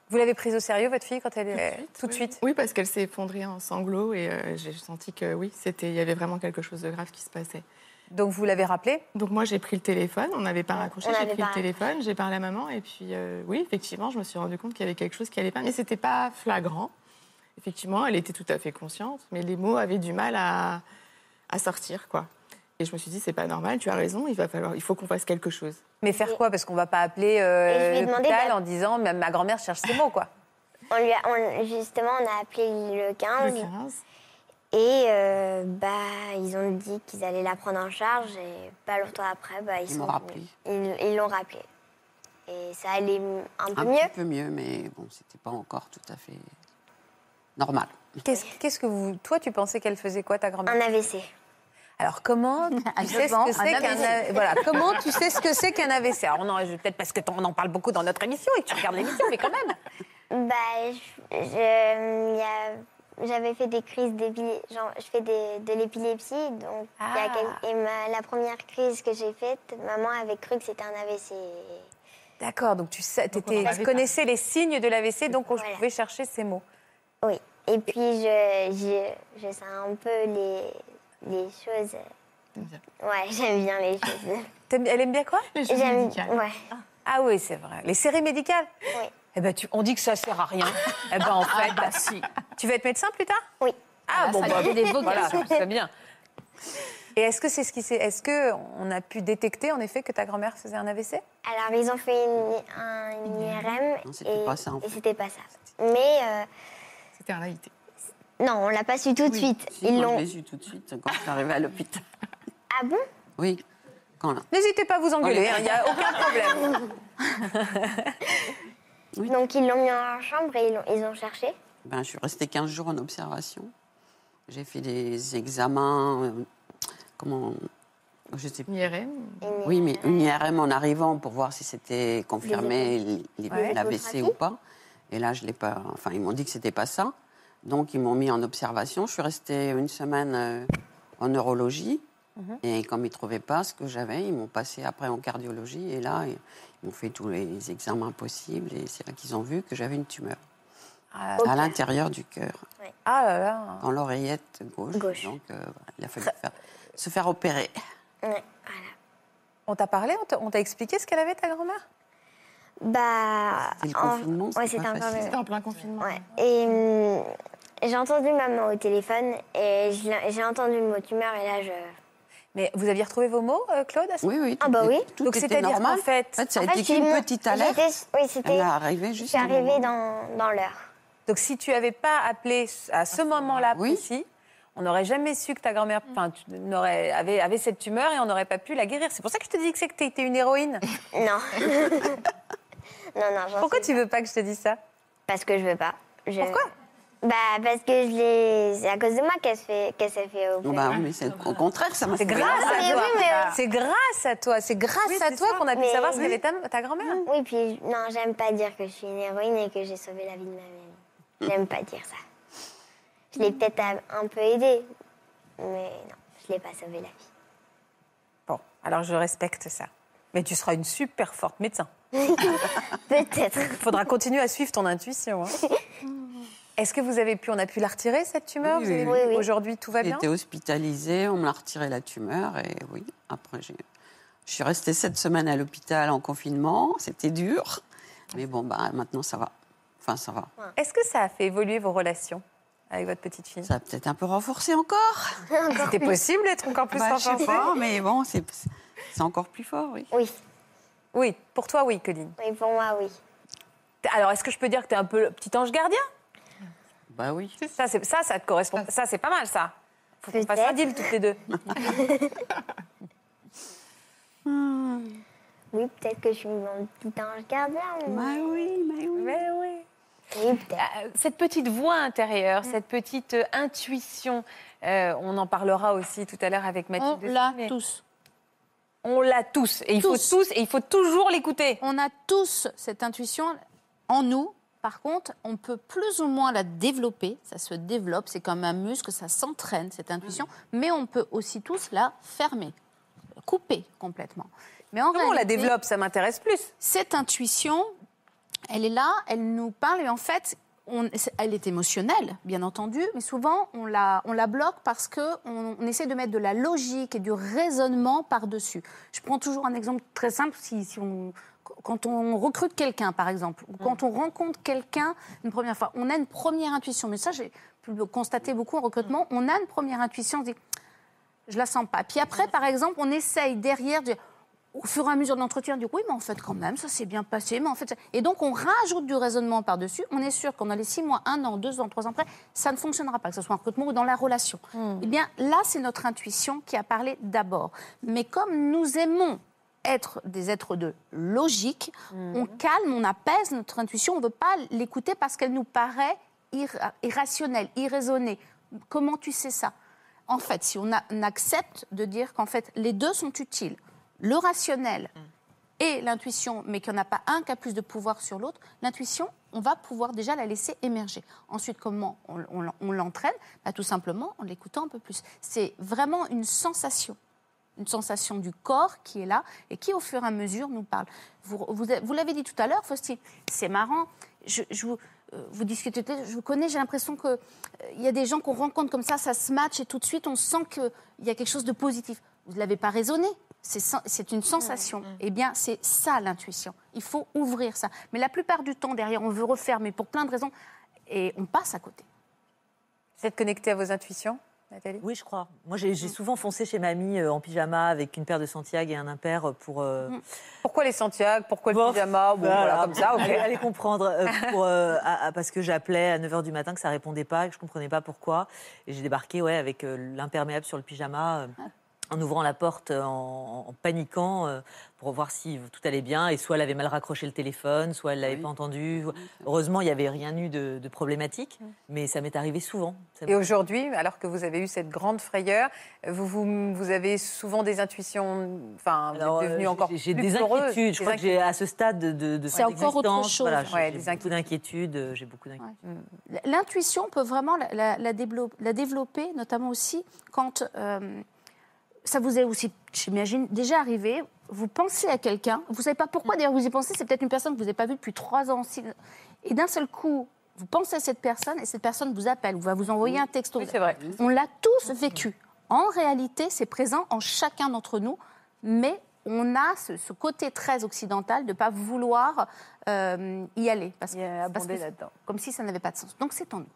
Vous l'avez prise au sérieux, votre fille, quand elle est. suite, tout de oui. suite Oui, parce qu'elle s'est effondrée en sanglots et euh, j'ai senti que oui, c'était, il y avait vraiment quelque chose de grave qui se passait. Donc vous l'avez rappelé Donc moi j'ai pris le téléphone, on n'avait pas raccroché, j'ai pris le téléphone, j'ai parlé à maman et puis euh, oui effectivement je me suis rendu compte qu'il y avait quelque chose qui allait pas, mais c'était pas flagrant. Effectivement elle était tout à fait consciente, mais les mots avaient du mal à, à sortir quoi. Et je me suis dit c'est pas normal, tu as raison, il va falloir, il faut qu'on fasse quelque chose. Mais faire quoi? Parce qu'on va pas appeler euh, l'hôpital bah- en disant ma, ma grand-mère cherche ses mots, quoi. On lui a- on- justement, on a appelé le 15. Le 15. Et euh, bah, ils ont dit qu'ils allaient la prendre en charge. Et pas longtemps après, bah, ils, m'ont rappelé. Ils ils l'ont rappelé. Et ça allait un peu Un mieux. petit peu mieux, mais bon, c'était pas encore tout à fait normal. Qu'est-ce qu'est-ce que vous. Toi, tu pensais qu'elle faisait quoi, ta grand-mère? Un AVC. Alors, comment tu sais ce que c'est un qu'un voilà, comment tu sais ce que c'est qu'un AVC Alors, non, je- peut-être parce que on en parle beaucoup dans notre émission et que tu regardes l'émission, mais quand même. Bah, je- a- j'avais fait des crises d'épilepsie. Genre, je fais des- de l'épilepsie. Donc, il y a Ah. et ma- la première crise que j'ai faite, maman avait cru que c'était un AVC. D'accord, donc tu, sais, Donc, on en tu connaissais les signes de l'AVC, donc on Voilà. pouvait chercher ces mots. Oui. Et puis, je, je, je sais un peu les, les choses. Ouais, j'aime bien les choses. Elle aime bien quoi? Les choses J'aime. médicales. Ouais. Ah oui, c'est vrai. Les séries médicales? Oui. Eh ben, tu, on dit que ça sert à rien. eh ben, en fait, bah si. tu vas être médecin plus tard? Oui. Ah, là, bon, ça bah, des voilà, très bien. Et est-ce que c'est ce qui s'est, est-ce que on a pu détecter en effet que ta grand-mère faisait un AVC Alors, ils ont fait une, un IRM. Non, c'était et, pas ça, en Et fait. c'était pas ça. Mais euh, C'était un AIT. Non, on l'a pas su tout de suite. Si, Ils l'ont. je l'ai eu tout de suite quand je suis arrivée à l'hôpital. Ah bon? Oui, quand là? N'hésitez pas à vous engueuler, Oui. il n'y a aucun problème. Oui. Donc, ils l'ont mis en chambre et ils, l'ont- ils ont cherché? Ben, je suis restée 15 jours en observation. J'ai fait des examens. euh, comment Je sais plus. IRM. Oui, mais une IRM en arrivant pour voir si c'était confirmé Ouais. l'AVC ou pas. Et là, je l'ai pas. Enfin, ils m'ont dit que c'était pas ça. Donc, ils m'ont mis en observation. Je suis restée une semaine euh, en neurologie. Et comme ils ne trouvaient pas ce que j'avais, ils m'ont passé après en cardiologie. Et là, ils m'ont fait tous les examens possibles. Et c'est là qu'ils ont vu que j'avais une tumeur Ah, à l'intérieur du cœur, ah là là. dans l'oreillette gauche. Gauche. Donc, euh, il a fallu faire- se faire opérer. Ouais, voilà. On t'a parlé, on t'a- expliqué ce qu'elle avait ta grand-mère? Bah. C'était le en- confinement, Ouais, c'était en plein confinement. Ouais. Et hum, j'ai entendu maman au téléphone et j'ai entendu le mot tumeur et là je. Mais vous aviez retrouvé vos mots, euh, Claude à ce Oui, oui. Ah bah oui. Tout Donc était c'est-à-dire normal. qu'en fait- En fait, ça a En fait, été qu'une petite alerte. Oui, c'était. Elle est arrivée Je juste suis arrivée moment. dans, dans l'heure. Donc si tu n'avais pas appelé à ce moment-là Oui. précis, on n'aurait jamais su que ta grand-mère avait, avait cette tumeur et on n'aurait pas pu la guérir. C'est pour ça que je te dis que c'est que tu étais une héroïne. Non. non, non, Pourquoi tu veux pas que je te dise ça? Parce que je veux pas. Je- Pourquoi? Bah, parce que je. C'est à cause de moi qu'elle se fait, qu'elle s'est fait opérer. Bah, mais c'est au contraire, ça m'a C'est fait grâce à Mais toi. oui, mais- C'est grâce à toi. C'est grâce Oui, à toi qu'on a pu Mais savoir ce oui. qu'avait ta, ta grand-mère. Oui, puis non, j'aime pas dire que je suis une héroïne et que j'ai sauvé la vie de ma mère. J'aime pas dire ça. Je l'ai peut-être un peu aidée, mais non, je l'ai pas sauvé la vie. Bon, alors je respecte ça. Mais tu seras une super forte médecin. Peut-être. Il faudra continuer à suivre ton intuition. hein. Est-ce que vous avez pu, on a pu la retirer cette tumeur? Oui, Vous avez oui. Aujourd'hui, tout va bien? été hospitalisée, on me l'a retiré la tumeur et oui, après j'ai... Je suis restée sept semaines à l'hôpital en confinement, c'était dur, mais bon, bah, maintenant ça va. Enfin, ça va. Est-ce que ça a fait évoluer vos relations avec votre petite fille? Ça a peut-être un peu renforcé encore. C'était possible d'être encore plus Bah, je sais pas, mais bon, c'est, c'est encore plus fort, oui. Oui, Oui, pour toi, oui, Colline. oui, pour moi, oui. Alors, est-ce que je peux dire que tu es un peu le petit ange gardien? Bah oui. ça, c'est- ça, ça te correspond. Ça, c'est pas mal, ça. Faut qu'on fasse un deal toutes les deux. Oui, peut-être que je suis mon petit ange gardien. Bah oui, mais oui. Mais oui. Oui, peut-être. Euh, Cette petite voix intérieure, cette petite euh, intuition, euh, on en parlera aussi tout à l'heure avec On Mathilde. l'a mais tous. On l'a tous. Et il faut tous, et il faut toujours l'écouter. On a tous cette intuition en nous. Par contre, on peut plus ou moins la développer. Ça se développe. C'est comme un muscle, ça s'entraîne, cette intuition. Mais on peut aussi tous la fermer, couper complètement. Mais en Comment on la développe? Ça m'intéresse plus. Cette intuition, elle est là, elle nous parle. Et en fait, on- elle est émotionnelle, bien entendu, mais souvent on la, on la bloque parce qu'on on essaie de mettre de la logique et du raisonnement par-dessus. Je prends toujours un exemple très simple. Si, si on, quand on recrute quelqu'un, par exemple, ou quand on rencontre quelqu'un une première fois, on a une première intuition. Mais ça, j'ai pu le constater beaucoup en recrutement. On a une première intuition, on se dit, je la sens pas. Puis après, par exemple, on essaye derrière de au fur et à mesure de l'entretien, on dit oui, mais en fait, quand même, ça s'est bien passé. Mais en fait, ça- et donc, on rajoute du raisonnement par-dessus. On est sûr qu'en dans les six mois, un an, deux ans, trois ans après, ça ne fonctionnera pas, que ce soit en recrutement ou dans la relation. Eh bien, là, c'est notre intuition qui a parlé d'abord. Mais comme nous aimons être des êtres de logique, on calme, on apaise notre intuition. On ne veut pas l'écouter parce qu'elle nous paraît ir- irrationnelle, irraisonnée. Comment tu sais ça? En fait, si on, a- on accepte de dire qu'en fait, les deux sont utiles, le rationnel et l'intuition, mais qu'il n'y en a pas un qui a plus de pouvoir sur l'autre, l'intuition, on va pouvoir déjà la laisser émerger. Ensuite, comment on, on- on l'entraîne? Bah, Tout simplement en l'écoutant un peu plus. C'est vraiment une sensation une sensation du corps qui est là et qui, au fur et à mesure, nous parle. Vous, vous, vous l'avez dit tout à l'heure, Faustine, c'est marrant. Je, je vous, euh, vous discutez, je vous connais, j'ai l'impression qu'il y a des gens qu'on rencontre comme ça, ça se match et tout de suite, on sent qu'il y a quelque chose de positif. Vous ne l'avez pas raisonné. C'est une sensation. Eh bien, c'est ça l'intuition. Il faut ouvrir ça. Mais la plupart du temps, derrière, on veut refermer pour plein de raisons et on passe à côté. Vous êtes connecté à vos intuitions, Nathalie? Oui, je crois. Moi, j'ai j'ai souvent foncé chez mamie euh, en pyjama avec une paire de Santiago et un impair pour. euh, Pourquoi les Santiago? Pourquoi le Bon, pyjama? Bon, voilà, comme ça, ok. Allez, allez comprendre. euh, pour, euh, à- à- parce que j'appelais à 9h du matin, que ça répondait pas, que je comprenais pas pourquoi. Et j'ai débarqué ouais, avec euh, l'imperméable sur le pyjama, euh, en ouvrant la porte, euh, en, en paniquant, euh, pour voir si tout allait bien. Et soit elle avait mal raccroché le téléphone, soit elle l'avait Oui. pas entendu. Heureusement, il n'y avait rien eu de, de problématique, mais ça m'est arrivé souvent. Et aujourd'hui, alors que vous avez eu cette grande frayeur, vous, vous, vous avez souvent des intuitions, enfin, vous Alors, êtes devenue euh, encore j'ai- J'ai plus des peureuse, inquiétudes. Je des crois que j'ai à ce stade de, de, de C'est encore autre chose. Voilà, j'ai Ouais, j'ai des beaucoup d'inquiétudes. J'ai beaucoup d'inquiétudes. L'intuition peut vraiment la, la- la déblo- la développer, notamment aussi quand euh, ça vous est aussi, j'imagine, déjà arrivé. Vous pensez à quelqu'un, vous savez pas pourquoi d'ailleurs vous y pensez, c'est peut-être une personne que vous n'avez pas vue depuis trois ans. six- Et d'un seul coup, vous pensez à cette personne et cette personne vous appelle ou va vous envoyer un texto. Oui, c'est vrai. On l'a tous vécu. En réalité, c'est présent en chacun d'entre nous, mais on a ce, ce côté très occidental de ne pas vouloir euh, y aller. Parce, Il y a parce abondé que- là-dedans. Comme si ça n'avait pas de sens. Donc c'est en nous.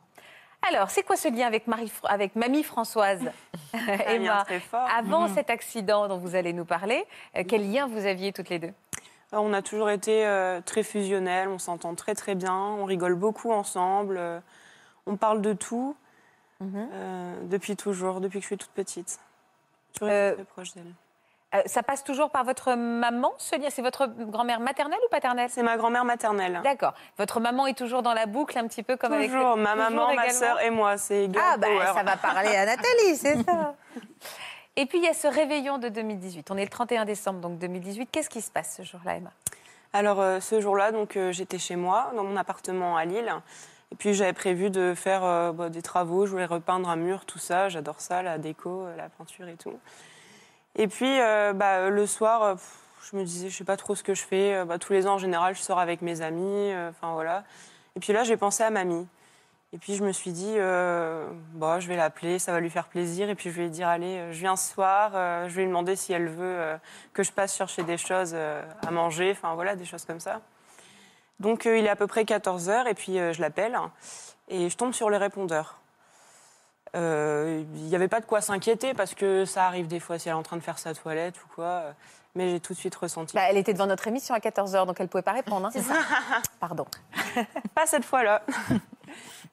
Alors, c'est quoi ce lien avec, Marie, avec Mamie Françoise Emma, avant cet accident dont vous allez nous parler, euh, quel lien vous aviez toutes les deux? Alors, on a toujours été euh, très fusionnels, on s'entend très très bien, on rigole beaucoup ensemble, euh, on parle de tout euh, depuis toujours, depuis que je suis toute petite. Toujours Euh, très proche d'elle. Euh, Ça passe toujours par votre maman, ce lien? C'est votre grand-mère maternelle ou paternelle? C'est ma grand-mère maternelle. D'accord. Votre maman est toujours dans la boucle, un petit peu comme avec... Toujours, ma toujours maman, ma sœur et moi, c'est girl Ah, bah, ça va parler à Nathalie, c'est ça. Et puis, il y a ce réveillon de 2018. On est le 31 décembre, donc 2018. Qu'est-ce qui se passe ce jour-là, Emma? Alors euh, ce jour-là, donc euh, j'étais chez moi, dans mon appartement à Lille. Et puis j'avais prévu de faire bah, des travaux. Je voulais repeindre un mur, tout ça. J'adore ça, la déco, la peinture et tout. Et puis euh, bah, le soir, euh, je me disais, je sais pas trop ce que je fais. Euh, bah, tous les ans, en général, je sors avec mes amis. Enfin voilà. Et puis là, j'ai pensé à mamie. Et puis je me suis dit, euh, bah, je vais l'appeler, ça va lui faire plaisir. Et puis je vais lui dire, allez, je viens ce soir, je vais lui demander si elle veut que je passe chercher des choses à manger, enfin voilà, des choses comme ça. Donc il est à peu près 14 heures et puis je l'appelle et je tombe sur le répondeur. Euh, Il n'y avait pas de quoi s'inquiéter parce que ça arrive des fois si elle est en train de faire sa toilette ou quoi. euh, Mais j'ai tout de suite ressenti. Bah, Elle était devant notre émission à 14h, donc elle ne pouvait pas répondre. hein, c'est ça? Pardon. Pas cette fois-là.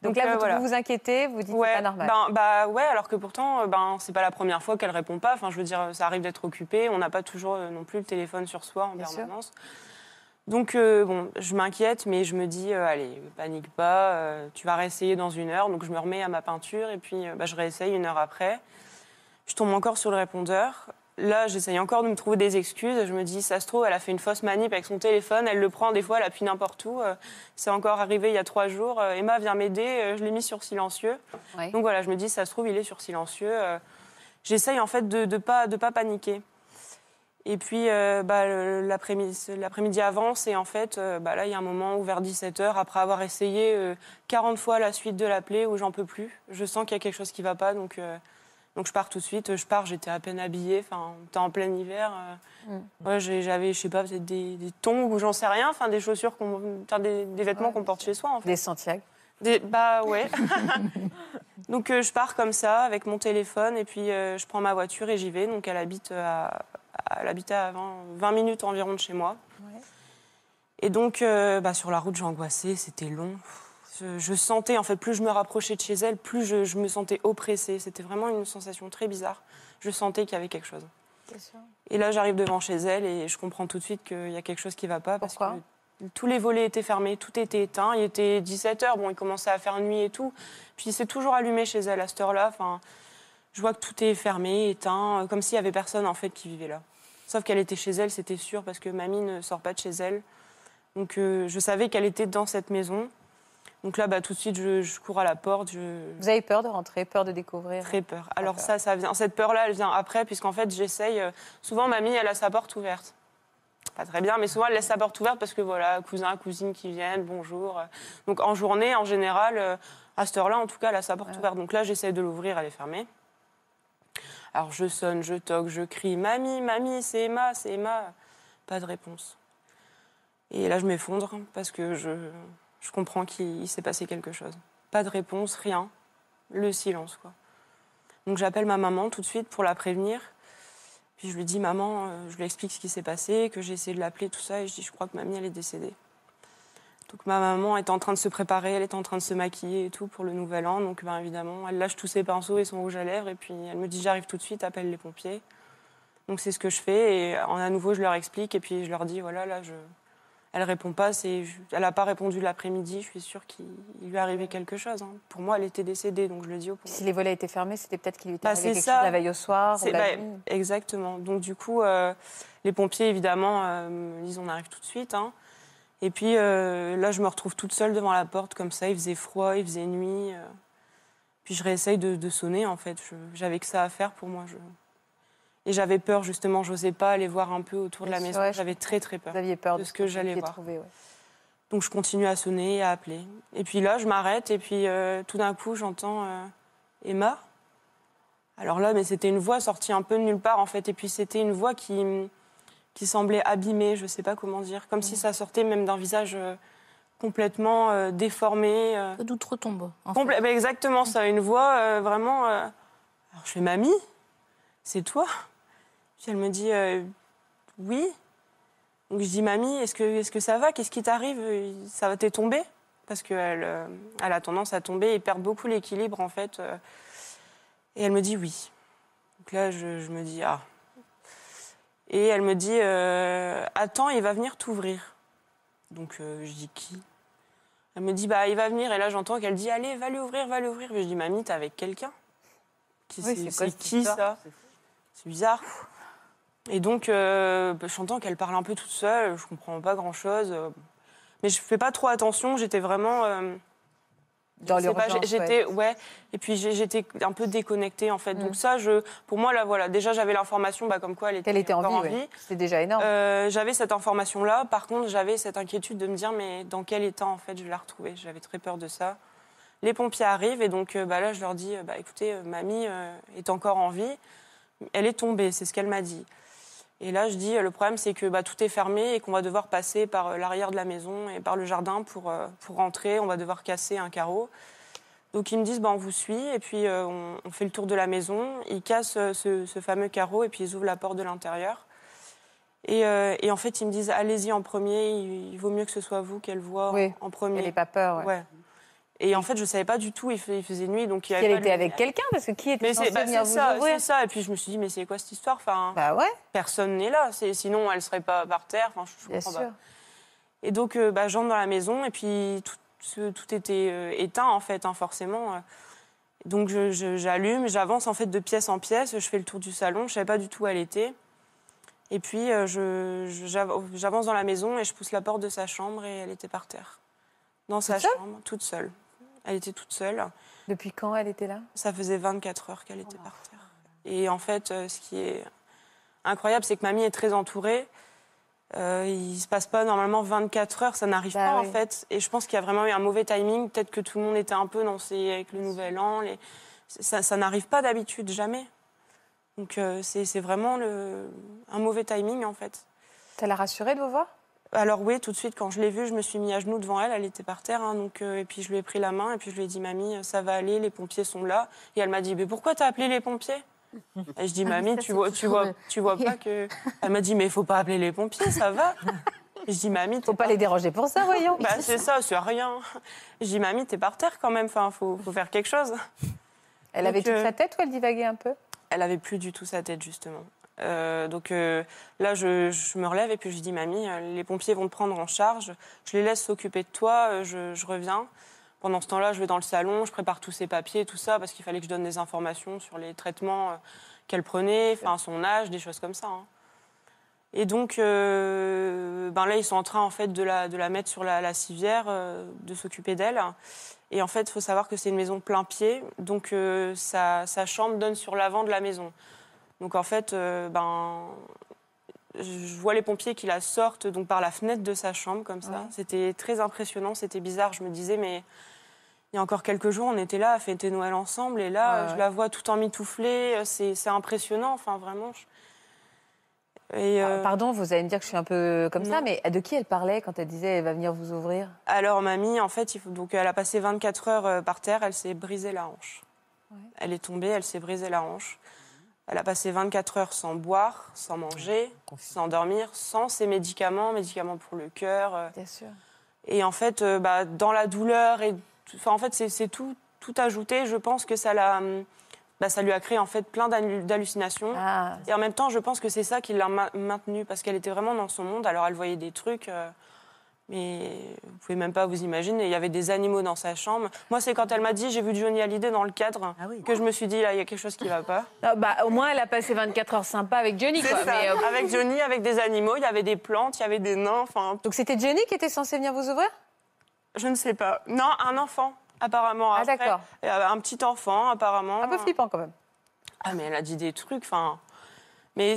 Donc, là, euh, vous, voilà. vous vous inquiétez, vous dites Ouais, c'est pas normal. ben, bah ouais, alors que pourtant, euh, ben, c'est pas la première fois qu'elle répond pas. Enfin, je veux dire, ça arrive d'être occupé. On n'a pas toujours euh, non plus le téléphone sur soi en Bien sûr. Donc, euh, bon, je m'inquiète, mais je me dis, euh, allez, panique pas, euh, tu vas réessayer dans une heure. Donc, je me remets à ma peinture et puis bah, je réessaye une heure après. Je tombe encore sur le répondeur. Là, j'essaye encore de me trouver des excuses. Je me dis, ça se trouve, elle a fait une fausse manip avec son téléphone. Elle le prend des fois, elle appuie n'importe où. C'est encore arrivé il y a trois jours. Emma vient m'aider. Je l'ai mis sur silencieux. Donc voilà, je me dis, ça se trouve, il est sur silencieux. J'essaye en fait de ne pas, de pas paniquer. Et puis, euh, bah, l'après-midi avance et en fait, euh, bah, là, il y a un moment où vers 17h, après avoir essayé euh, 40 fois la suite de l'appeler, où j'en peux plus, je sens qu'il y a quelque chose qui va pas, donc, euh, donc je pars tout de suite. Je pars, j'étais à peine habillée, enfin, on était en plein hiver. euh, ouais, j'ai- J'avais, je sais pas, peut-être des, des tongs ou j'en sais rien, enfin, des chaussures, qu'on, des, des vêtements qu'on porte chez soi, en fait. Des Santiago. Des- bah ouais. donc euh, je pars comme ça avec mon téléphone et puis euh, je prends ma voiture et j'y vais. Donc elle habite à- elle habitait à 20, 20 minutes environ de chez moi. Et donc euh, bah, sur la route j'angoissais, c'était long. Je, je sentais en fait plus je me rapprochais de chez elle, plus je, je me sentais oppressée. C'était vraiment une sensation très bizarre. Je sentais qu'il y avait quelque chose. Et là j'arrive devant chez elle et je comprends tout de suite qu'il y a quelque chose qui va pas parce Pourquoi? que tous les volets étaient fermés, tout était éteint. Il était 17h, bon, il commençait à faire nuit et tout. Puis c'est toujours allumé chez elle à cette heure-là. Enfin, je vois que tout est fermé, éteint, euh, comme s'il y avait personne en fait qui vivait là. Sauf qu'elle était chez elle, c'était sûr, parce que mamie ne sort pas de chez elle. Donc euh, je savais qu'elle était dans cette maison. Donc là, bah, tout de suite, je, je cours à la porte. Je... Vous avez peur de rentrer, peur de découvrir Très peur. Alors peur. ça, ça vient. Cette peur-là, elle vient après, puisqu'en fait, j'essaye. euh, Souvent, mamie, elle a sa porte ouverte. Pas très bien, mais souvent, elle laisse sa porte ouverte parce que voilà, cousin, cousine qui viennent, bonjour. Donc en journée, en général, à cette heure-là, en tout cas, elle a sa porte ouverte. Donc là, j'essaie de l'ouvrir, elle est fermée. Alors je sonne, je toque, je crie Mamie, mamie, c'est Emma, c'est Emma. Pas de réponse. Et là, je m'effondre parce que je, je comprends qu'il il s'est passé quelque chose. Pas de réponse, rien. Le silence, quoi. Donc j'appelle ma maman tout de suite pour la prévenir. Puis je lui dis, maman, euh, je lui explique ce qui s'est passé, que j'ai essayé de l'appeler, tout ça, et je dis, je crois que mamie, elle est décédée. Donc ma maman est en train de se préparer, elle est en train de se maquiller et tout pour le nouvel an. Donc ben, évidemment, elle lâche tous ses pinceaux et son rouge à lèvres, et puis elle me dit, j'arrive tout de suite, appelle les pompiers. Donc c'est ce que je fais, et en à nouveau, je leur explique, et puis je leur dis, voilà, là, je... elle répond pas, c'est... elle n'a pas répondu l'après-midi, je suis sûre qu'il il lui est arrivé quelque chose. hein. Pour moi, elle était décédée, donc je le dis au Si les volets étaient fermés, c'était peut-être qu'il lui était Bah, arrivé quelque ça. chose la veille au soir ou C'est- la bah, nuit. exactement. Donc du coup, euh, les pompiers, évidemment, euh, me disent on arrive tout de suite. hein. Et puis euh, là, je me retrouve toute seule devant la porte comme ça. Il faisait froid, il faisait nuit. euh. Puis je réessaye de, de sonner, en fait. Je- J'avais que ça à faire pour moi. je- Et j'avais peur, justement. J'osais pas aller voir un peu autour de la maison. je J'avais très, très peur. Vous aviez peur de ce que j'allais voir. ouais. Donc je continue à sonner et à appeler. Et puis là, je m'arrête et puis euh, tout d'un coup, j'entends Emma. Alors là, mais c'était une voix sortie un peu de nulle part en fait. Et puis c'était une voix qui, qui semblait abîmée, je ne sais pas comment dire, comme si ça sortait même d'un visage euh, complètement euh, déformé. euh, D'outre-tombe. ben, exactement ça, une voix euh, vraiment. euh, Alors je fais mamie, c'est toi? Puis elle me dit oui. Donc je dis mamie, est-ce que, est que ça va? Qu'est-ce qui t'arrive? Ça va t'es tombé Parce qu'elle elle a tendance à tomber et perdre beaucoup l'équilibre en fait. Et elle me dit oui. Donc là je, je me dis ah. Et elle me dit euh, attends, il va venir t'ouvrir. Donc euh, je dis qui? Elle me dit, bah, il va venir. Et là, j'entends qu'elle dit, allez, va lui ouvrir, va lui ouvrir. Et je dis, mamie, t'es avec quelqu'un? Qui- Oui, C'est qui ça? C'est bizarre. Et donc, euh, bah, j'entends qu'elle parle un peu toute seule. Je comprends pas grand-chose. Mais je fais pas trop attention. J'étais vraiment. euh, Dans j'ai- J'étais, ouais. Et puis j'étais un peu déconnectée en fait. Mm. Donc ça, je, pour moi là, voilà. Déjà, j'avais l'information, bah, comme quoi elle était, Qu'elle était en vie, ouais. C'était déjà énorme. euh, j'avais cette information-là. Par contre, j'avais cette inquiétude de me dire, mais dans quel état, en fait, je vais la retrouver? J'avais très peur de ça. Les pompiers arrivent et donc euh, bah, là, je leur dis, euh, bah, écoutez, mamie euh, est encore en vie. Elle est tombée, c'est ce qu'elle m'a dit. Et là, je dis, euh, le problème, c'est que bah, tout est fermé et qu'on va devoir passer par euh, l'arrière de la maison et par le jardin pour, euh, pour rentrer. On va devoir casser un carreau. Donc ils me disent, bah, on vous suit, et puis euh, on, on fait le tour de la maison. Ils cassent euh, ce, ce fameux carreau, et puis ils ouvrent la porte de l'intérieur. Et, euh, et en fait, ils me disent, allez-y en premier, il, il vaut mieux que ce soit vous qu'elle voit Oui, en premier. Elle n'ait pas peur. ouais. Ouais. Et en fait, je ne savais pas du tout, il, fais- il faisait nuit, donc il avait elle était avec quelqu'un, parce que qui était Mais censé bah, venir vous ça, ouvrir c'est ça. Et puis je me suis dit, mais c'est quoi cette histoire? Enfin, Bah ouais, Personne n'est là, sinon elle ne serait pas par terre. Enfin, je, je bien comprends sûr. pas. Et donc, euh, bah, j'entre dans la maison et puis tout, était euh, éteint, en fait, hein, forcément. euh. Donc, j'allume, j'avance en fait de pièce en pièce, je fais le tour du salon, je ne savais pas du tout où elle était. Et puis, j'avance dans la maison et je pousse la porte de sa chambre et elle était par terre. Dans sa chambre, toute seule. Elle était toute seule. Depuis quand elle était là? Ça faisait 24 heures qu'elle était par terre. Et en fait, euh, ce qui est incroyable, c'est que mamie est très entourée. Euh, il se passe pas normalement 24 heures, ça n'arrive Bah pas oui. en fait. Et je pense qu'il y a vraiment eu un mauvais timing. Peut-être que tout le monde était un peu dans ces, avec le nouvel an. les- Ça, ça n'arrive pas d'habitude, jamais. Donc euh, c'est vraiment le... un mauvais timing en fait. Ça l'a rassuré de vous voir? Alors oui, tout de suite, quand je l'ai vue, je me suis mis à genoux devant elle. Elle était par terre, hein, donc euh, et puis je lui ai pris la main et puis je lui ai dit, mamie, ça va aller, les pompiers sont là. Et elle m'a dit, mais pourquoi t'as appelé les pompiers? Et je dis, mamie, ça, tu vois, tu vois, tu vois pas que Elle m'a dit, mais il faut pas appeler les pompiers, ça va. Je dis, mamie, Faut pas les déranger pour ça, voyons. bah, c'est ça, c'est rien. Je dis, mamie, t'es par terre quand même. Enfin, faut, faut faire quelque chose. Elle avait toute euh, sa tête ou elle divaguait un peu? Elle avait plus du tout sa tête, justement. Euh, donc euh, là, je, me relève et puis je dis, mamie, euh, les pompiers vont te prendre en charge. Je les laisse s'occuper de toi. Je, reviens. Pendant ce temps-là, je vais dans le salon, je prépare tous ses papiers, tout ça, parce qu'il fallait que je donne des informations sur les traitements qu'elle prenait, enfin son âge, des choses comme ça. hein. Et donc, ben là, ils sont en train en fait de la, de la mettre sur la, civière, de s'occuper d'elle. Et en fait, il faut savoir que c'est une maison plein pied, donc sa chambre donne sur l'avant de la maison. Donc en fait, euh, ben, je vois les pompiers qui la sortent donc par la fenêtre de sa chambre comme ça. Ouais. C'était très impressionnant, c'était bizarre. Je me disais mais il y a encore quelques jours, on était là à fêter Noël ensemble et là, Ouais, je ouais. la vois tout emmitouflée. C'est c'est impressionnant, enfin vraiment. je- Et, Ah, euh, Pardon, vous allez me dire que je suis un peu comme ça, mais de qui elle parlait quand elle disait elle va venir vous ouvrir? Alors mamie, en fait, il faut, donc elle a passé 24 heures euh, par terre, elle s'est brisée la hanche. Elle est tombée, elle s'est brisée la hanche. Elle a passé 24 heures sans boire, sans manger, sans dormir, sans ses médicaments, médicaments pour le cœur. euh. Bien sûr. Et en fait, euh, bah, dans la douleur, et, enfin, en fait, c'est tout, tout ajouté. Je pense que ça, l'a, hum, bah, ça lui a créé en fait plein d'hallu- d'hallucinations. Ah, Et en même temps, je pense que c'est ça qui l'a ma- maintenue, parce qu'elle était vraiment dans son monde. Alors, elle voyait des trucs, euh, mais vous pouvez même pas vous imaginer. Il y avait des animaux dans sa chambre. Moi, c'est quand elle m'a dit j'ai vu Johnny Hallyday dans le cadre Ah oui. que je me suis dit là, il y a quelque chose qui va pas. Ah, bah, au moins, elle a passé 24 heures sympa avec Johnny. Quoi. ça. Mais, euh, Avec Johnny, avec des animaux, il y avait des plantes, il y avait des nains. Enfin, Donc c'était Johnny qui était censé venir vous ouvrir? Je ne sais pas. Non, un enfant. Apparemment, Ah, d'accord. Euh, Un petit enfant, apparemment. Un peu flippant quand même. Ah, mais elle a dit des trucs, enfin. Mais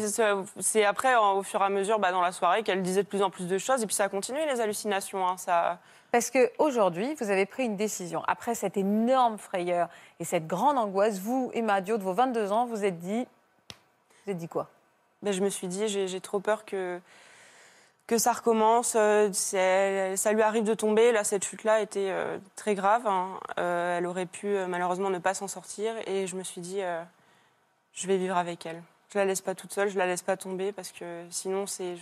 c'est- après, au fur et à mesure, bah, dans la soirée, qu'elle disait de plus en plus de choses. Et puis ça a continué, les hallucinations. hein, ça... Parce qu'aujourd'hui, vous avez pris une décision. Après cette énorme frayeur et cette grande angoisse, vous, Emma Dio, de vos 22 ans, vous êtes dit. Vous êtes dit quoi? Ben, je me suis dit, j'ai trop peur que, que ça recommence. euh, ça lui arrive de tomber. Là, cette chute-là était euh, très grave. hein. Euh, elle aurait pu malheureusement ne pas s'en sortir. Et je me suis dit, euh, je vais vivre avec elle. Je la laisse pas toute seule, je la laisse pas tomber parce que sinon, c'est, je,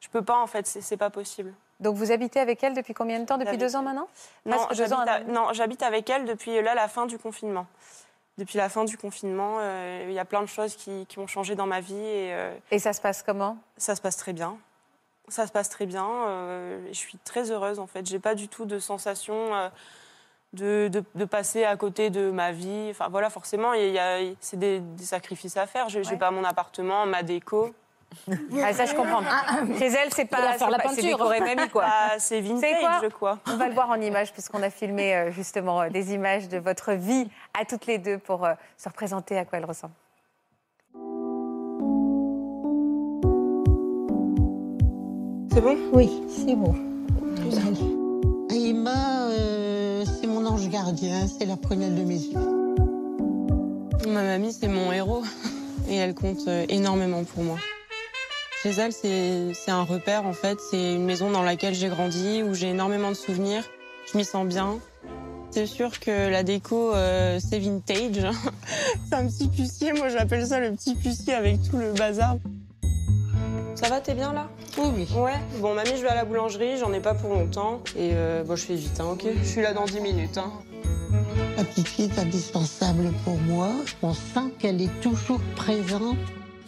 je peux pas en fait, c'est pas possible. Donc vous habitez avec elle depuis combien de temps? Depuis deux ans maintenant? Non, j'habite à- avec elle depuis là la fin du confinement. Depuis la fin du confinement, euh, il y a plein de choses qui, qui ont changé dans ma vie et euh, Et ça se passe comment? ça se passe très bien. Ça se passe très bien. euh, je suis très heureuse en fait. J'ai pas du tout de sensation de, de- de passer à côté de ma vie. Enfin voilà, forcément, il y a, c'est des, des sacrifices à faire. J'ai Ouais. pas mon appartement, ma déco. Ah, ça, je comprends. Chez elle, c'est pas, faire c'est la pas- c'est peinture. décoré mamie, quoi. Ah, c'est C'est quoi vintage quoi. On va le voir en images puisqu'on a filmé euh, justement euh, des images de votre vie à toutes les deux pour euh, se représenter à quoi elle ressemble. C'est bon? Oui, c'est bon. Euh, c'est mon ange gardien, c'est la prunelle de mes yeux. Ma mamie, c'est mon héros et elle compte euh, énormément pour moi. Chez elle, c'est un repère en fait. C'est une maison dans laquelle j'ai grandi, où j'ai énormément de souvenirs. Je m'y sens bien. C'est sûr que la déco, euh, c'est vintage. c'est un petit pucier, moi j'appelle ça le petit pucier avec tout le bazar. Ça va, t'es bien là? Oui, oui. Ouais. Bon, mamie, je vais à la boulangerie, j'en ai pas pour longtemps. Et euh, bon, je fais vite, hein, ok? Je suis là dans 10 minutes. Hein. La petite fille est indispensable pour moi. On sent qu'elle est toujours présente.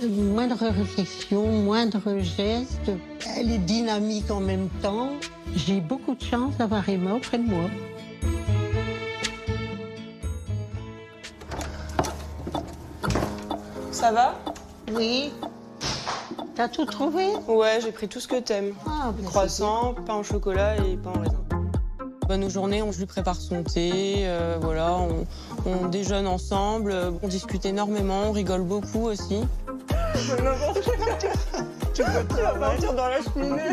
Moindre réflexion, moindre geste, elle est dynamique en même temps. J'ai beaucoup de chance d'avoir Emma auprès de moi. Ça va? Oui. T'as tout trouvé Ouais, j'ai pris tout ce que t'aimes. Ah, ben, Croissant, pain au chocolat et pain en raisin. Bah, nos journées, on je lui prépare son thé, euh, voilà, on, on déjeune ensemble, euh, on discute énormément, on rigole beaucoup aussi. Tu peux tu vas partir dans la cheminée.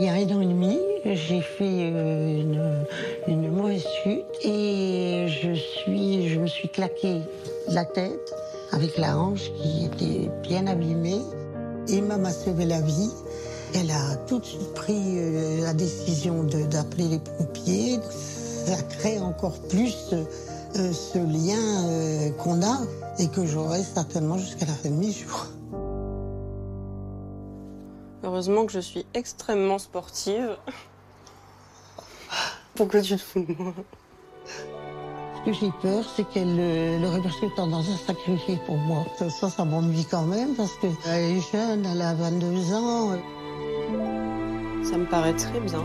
Il y a un an et demi, j'ai fait euh, une, une mauvaise chute et je, suis, je me suis claqué la tête avec la hanche qui était bien abîmée. Emma m'a sauvé la vie. Elle a tout de suite pris euh, la décision d'appeler les pompiers. Ça crée encore plus euh, ce lien euh, qu'on a et que j'aurai certainement jusqu'à la fin de mes jours. Heureusement que je suis extrêmement sportive. Pourquoi tu te fous de moi? Ce que j'ai peur, c'est qu'elle euh, aurait presque tendance à sacrifier pour moi. Ça, ça, ça m'ennuie quand même parce qu'elle est jeune, elle a 22 ans. Ça me paraît très bien.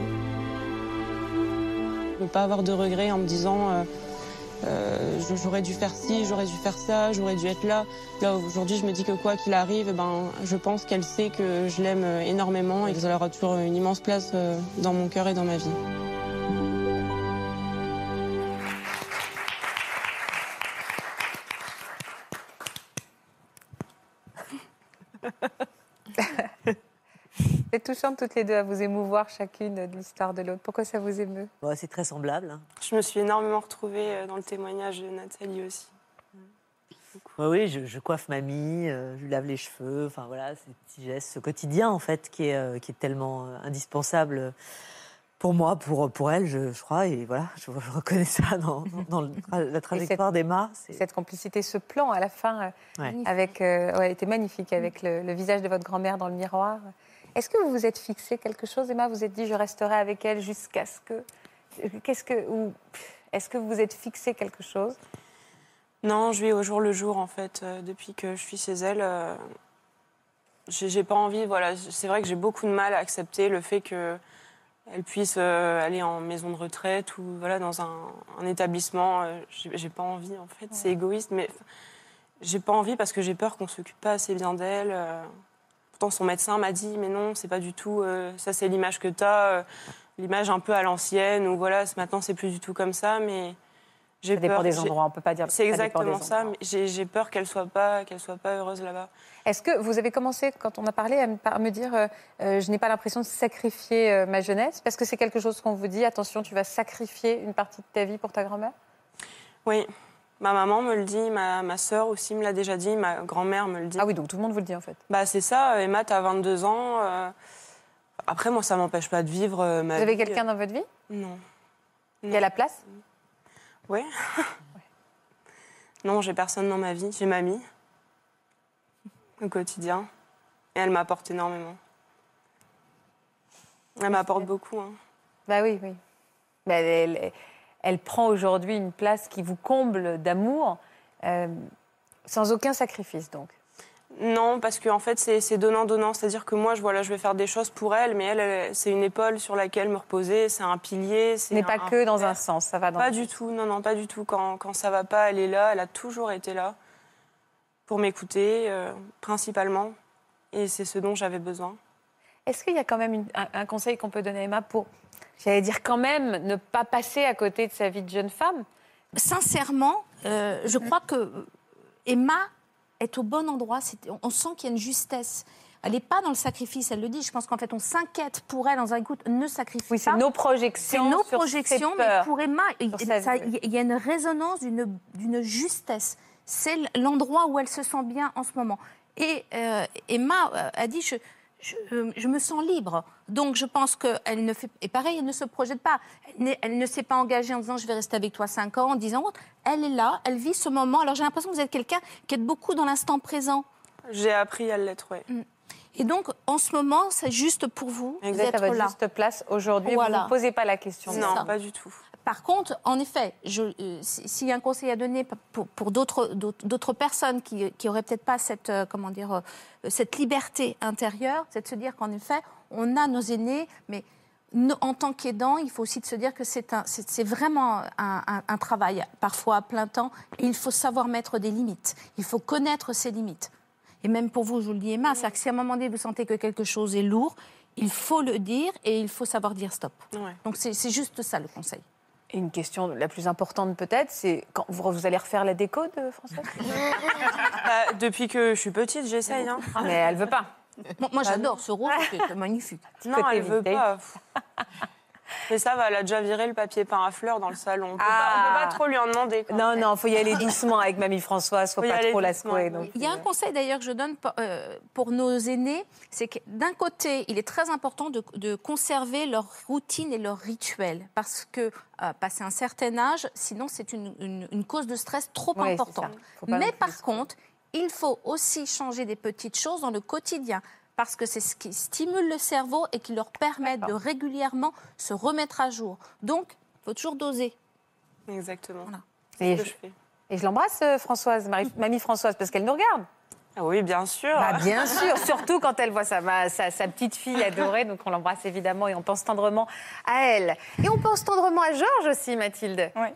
Ne pas avoir de regrets en me disant euh, euh, je- j'aurais dû faire ci, j'aurais dû faire ça, j'aurais dû être là. Là aujourd'hui, je me dis que quoi qu'il arrive, ben, je pense qu'elle sait que je l'aime euh, énormément et qu'elle aura toujours une immense place euh, dans mon cœur et dans ma vie. C'est touchant toutes les deux à vous émouvoir chacune de l'histoire de l'autre. Pourquoi ça vous émeut? Bon, c'est très semblable. hein. Je me suis énormément retrouvée euh, dans le témoignage de Nathalie aussi. Oui, oui, je, je coiffe mamie, euh, je lui lave les cheveux, enfin voilà, ces petits gestes, ce quotidien en fait qui est, euh, qui est tellement euh, indispensable pour moi, pour, pour elle, je, je crois, et voilà, je, je reconnais ça dans, dans le la trajectoire d'Emma. Cette complicité, ce plan à la fin, euh, Ouais. avec, euh, ouais, était magnifique, avec le, le visage de votre grand-mère dans le miroir. Est-ce que vous vous êtes fixé quelque chose, Emma? Vous vous êtes dit, je resterai avec elle jusqu'à ce que. Qu'est-ce que. Ou est-ce que vous vous êtes fixé quelque chose? Non, je vis au jour le jour en fait. Euh, depuis que je suis chez elle, euh, j'ai j'ai pas envie. Voilà, c'est vrai que j'ai beaucoup de mal à accepter le fait que elle puisse euh, aller en maison de retraite ou voilà dans un, un établissement. euh, j'ai pas envie en fait. C'est égoïste, mais j'ai pas envie parce que j'ai peur qu'on s'occupe pas assez bien d'elle. euh. Pourtant, son médecin m'a dit, mais non, c'est pas du tout. ça, c'est l'image que tu as, l'image un peu à l'ancienne, ou voilà, maintenant, c'est plus du tout comme ça, mais Ça dépend peur. des endroits, on peut pas dire. C'est exactement ça, mais j'ai j'ai peur qu'elle soit pas, qu'elle soit pas heureuse là-bas. Est-ce que vous avez commencé, quand on a parlé, à me, dire euh, euh, je n'ai pas l'impression de sacrifier euh, ma jeunesse Parce que c'est quelque chose qu'on vous dit attention, tu vas sacrifier une partie de ta vie pour ta grand-mère? Oui, ma maman me le dit, ma, ma sœur aussi me l'a déjà dit, ma grand-mère me le dit. Ah oui, donc tout le monde vous le dit en fait. Bah c'est ça, Emma, t'as 22 ans. euh, Après, moi, ça m'empêche pas de vivre euh, ma Vous avez quelqu'un dans votre vie? Non. Il y a la place? Oui. non, j'ai personne dans ma vie. J'ai mamie au quotidien. Et elle m'apporte énormément. Elle m'apporte beaucoup. hein. Bah oui, oui. Bah, elle, elle- elle prend aujourd'hui une place qui vous comble d'amour, euh, sans aucun sacrifice donc. Non, parce qu'en fait, c'est donnant-donnant. C'est-à-dire que moi, je, voilà, je vais faire des choses pour elle, mais elle, elle, c'est une épaule sur laquelle me reposer, c'est un pilier. Ce n'est pas que dans un sens, ça va dans Pas du tout, non, non, pas du tout. Quand, quand ça va pas, elle est là, elle a toujours été là pour m'écouter, euh, principalement. Et c'est ce dont j'avais besoin. Est-ce qu'il y a quand même une- un, un conseil qu'on peut donner à Emma pour, j'allais dire quand même, ne pas passer à côté de sa vie de jeune femme? Sincèrement, euh, je crois que Emma est au bon endroit. C'est- On sent qu'il y a une justesse. Elle n'est pas dans le sacrifice, elle le dit. Je pense qu'en fait, on s'inquiète pour elle dans un écoute, ne sacrifie Oui, c'est nos C'est projections. nos sur ses projections, mais peurs. pour Emma, il y a une résonance d'une justesse. C'est l'endroit où elle se sent bien en ce moment. Et euh, Emma euh, a dit, je, je, euh, je me sens libre. Donc je pense qu'elle ne fait... Et pareil, elle ne se projette pas. Elle, ne s'est pas engagée en disant, je vais rester avec toi cinq ans, en disant, autre. Elle est là, elle vit ce moment. Alors j'ai l'impression que vous êtes quelqu'un qui est beaucoup dans l'instant présent. J'ai appris à l'être, ouais. Et donc, en ce moment, c'est juste pour vous Vous êtes à d'être votre là. juste place aujourd'hui. Voilà. Vous ne posez pas la question. Non, ça. pas du tout. Par contre, en effet, euh, si- s'il y a un conseil à donner pour, pour d'autres, personnes qui, qui auraient peut-être pas cette, euh, comment dire, euh, cette liberté intérieure, c'est de se dire qu'en effet, on a nos aînés, mais en tant qu'aidant, il faut aussi de se dire que c'est, c'est, c'est vraiment un, un- un travail, parfois à plein temps, et il faut savoir mettre des limites. Il faut connaître ses limites. Et même pour vous, je vous le dis, Emma, c'est-à-dire que si à un moment donné, vous sentez que quelque chose est lourd, il faut le dire et il faut savoir dire stop. Ouais. Donc c'est, c'est juste ça le conseil. Et une question la plus importante peut-être, c'est quand vous, vous allez refaire la déco de Françoise Bah, depuis que je suis petite, j'essaye. Hein. Mais elle veut pas. Moi, moi, j'adore ce rose, c'est magnifique. Non, elle veut pas. Mais ça va, elle a déjà viré le papier peint à fleurs dans le salon. On peut, Ah. pas, on peut pas trop lui en demander. quoi. Non, non, faut y aller doucement avec Mamie Françoise, faut, Faut pas trop la secouer. Il y a un conseil d'ailleurs que je donne pour, euh, pour nos aînés, c'est que d'un côté, il est très important de, de conserver leur routine et leur rituel, parce que euh, passer un certain âge, sinon c'est une, une- une cause de stress trop importante. Mais par contre, il faut aussi changer des petites choses dans le quotidien. Parce que c'est ce qui stimule le cerveau et qui leur permet de régulièrement se remettre à jour. Donc, il faut toujours doser. Exactement. Voilà. Et Ce que je, je fais. et je l'embrasse, euh, Françoise, Marie- Mamie Françoise, parce qu'elle nous regarde. Ah oui, bien sûr. Bah, bien sûr, surtout quand elle voit sa, ma- sa, sa petite fille adorée, donc on l'embrasse évidemment et on pense tendrement à elle. Et on pense tendrement à Georges aussi, Mathilde. Oui.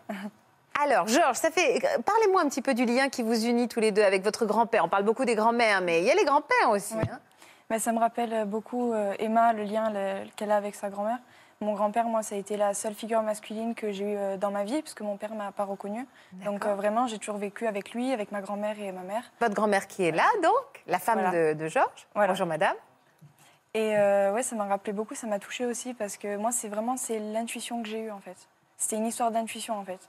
Alors, Georges, ça fait. Parlez-moi un petit peu du lien qui vous unit tous les deux avec votre grand-père. On parle beaucoup des grands-mères, mais il y a les grands-pères aussi. Oui. hein. Mais ça me rappelle beaucoup euh, Emma, le lien le- qu'elle a avec sa grand-mère. Mon grand-père, moi, ça a été la seule figure masculine que j'ai eue euh, dans ma vie, parce que mon père m'a pas reconnue. Donc euh, vraiment, j'ai toujours vécu avec lui, avec ma grand-mère et ma mère. Votre grand-mère qui est là, donc, la femme Voilà. de, de Georges. Voilà. Bonjour, madame. Et euh, ouais, ça m'a rappelé beaucoup, ça m'a touchée aussi, parce que moi, c'est vraiment c'est l'intuition que j'ai eue, en fait. C'était une histoire d'intuition, en fait.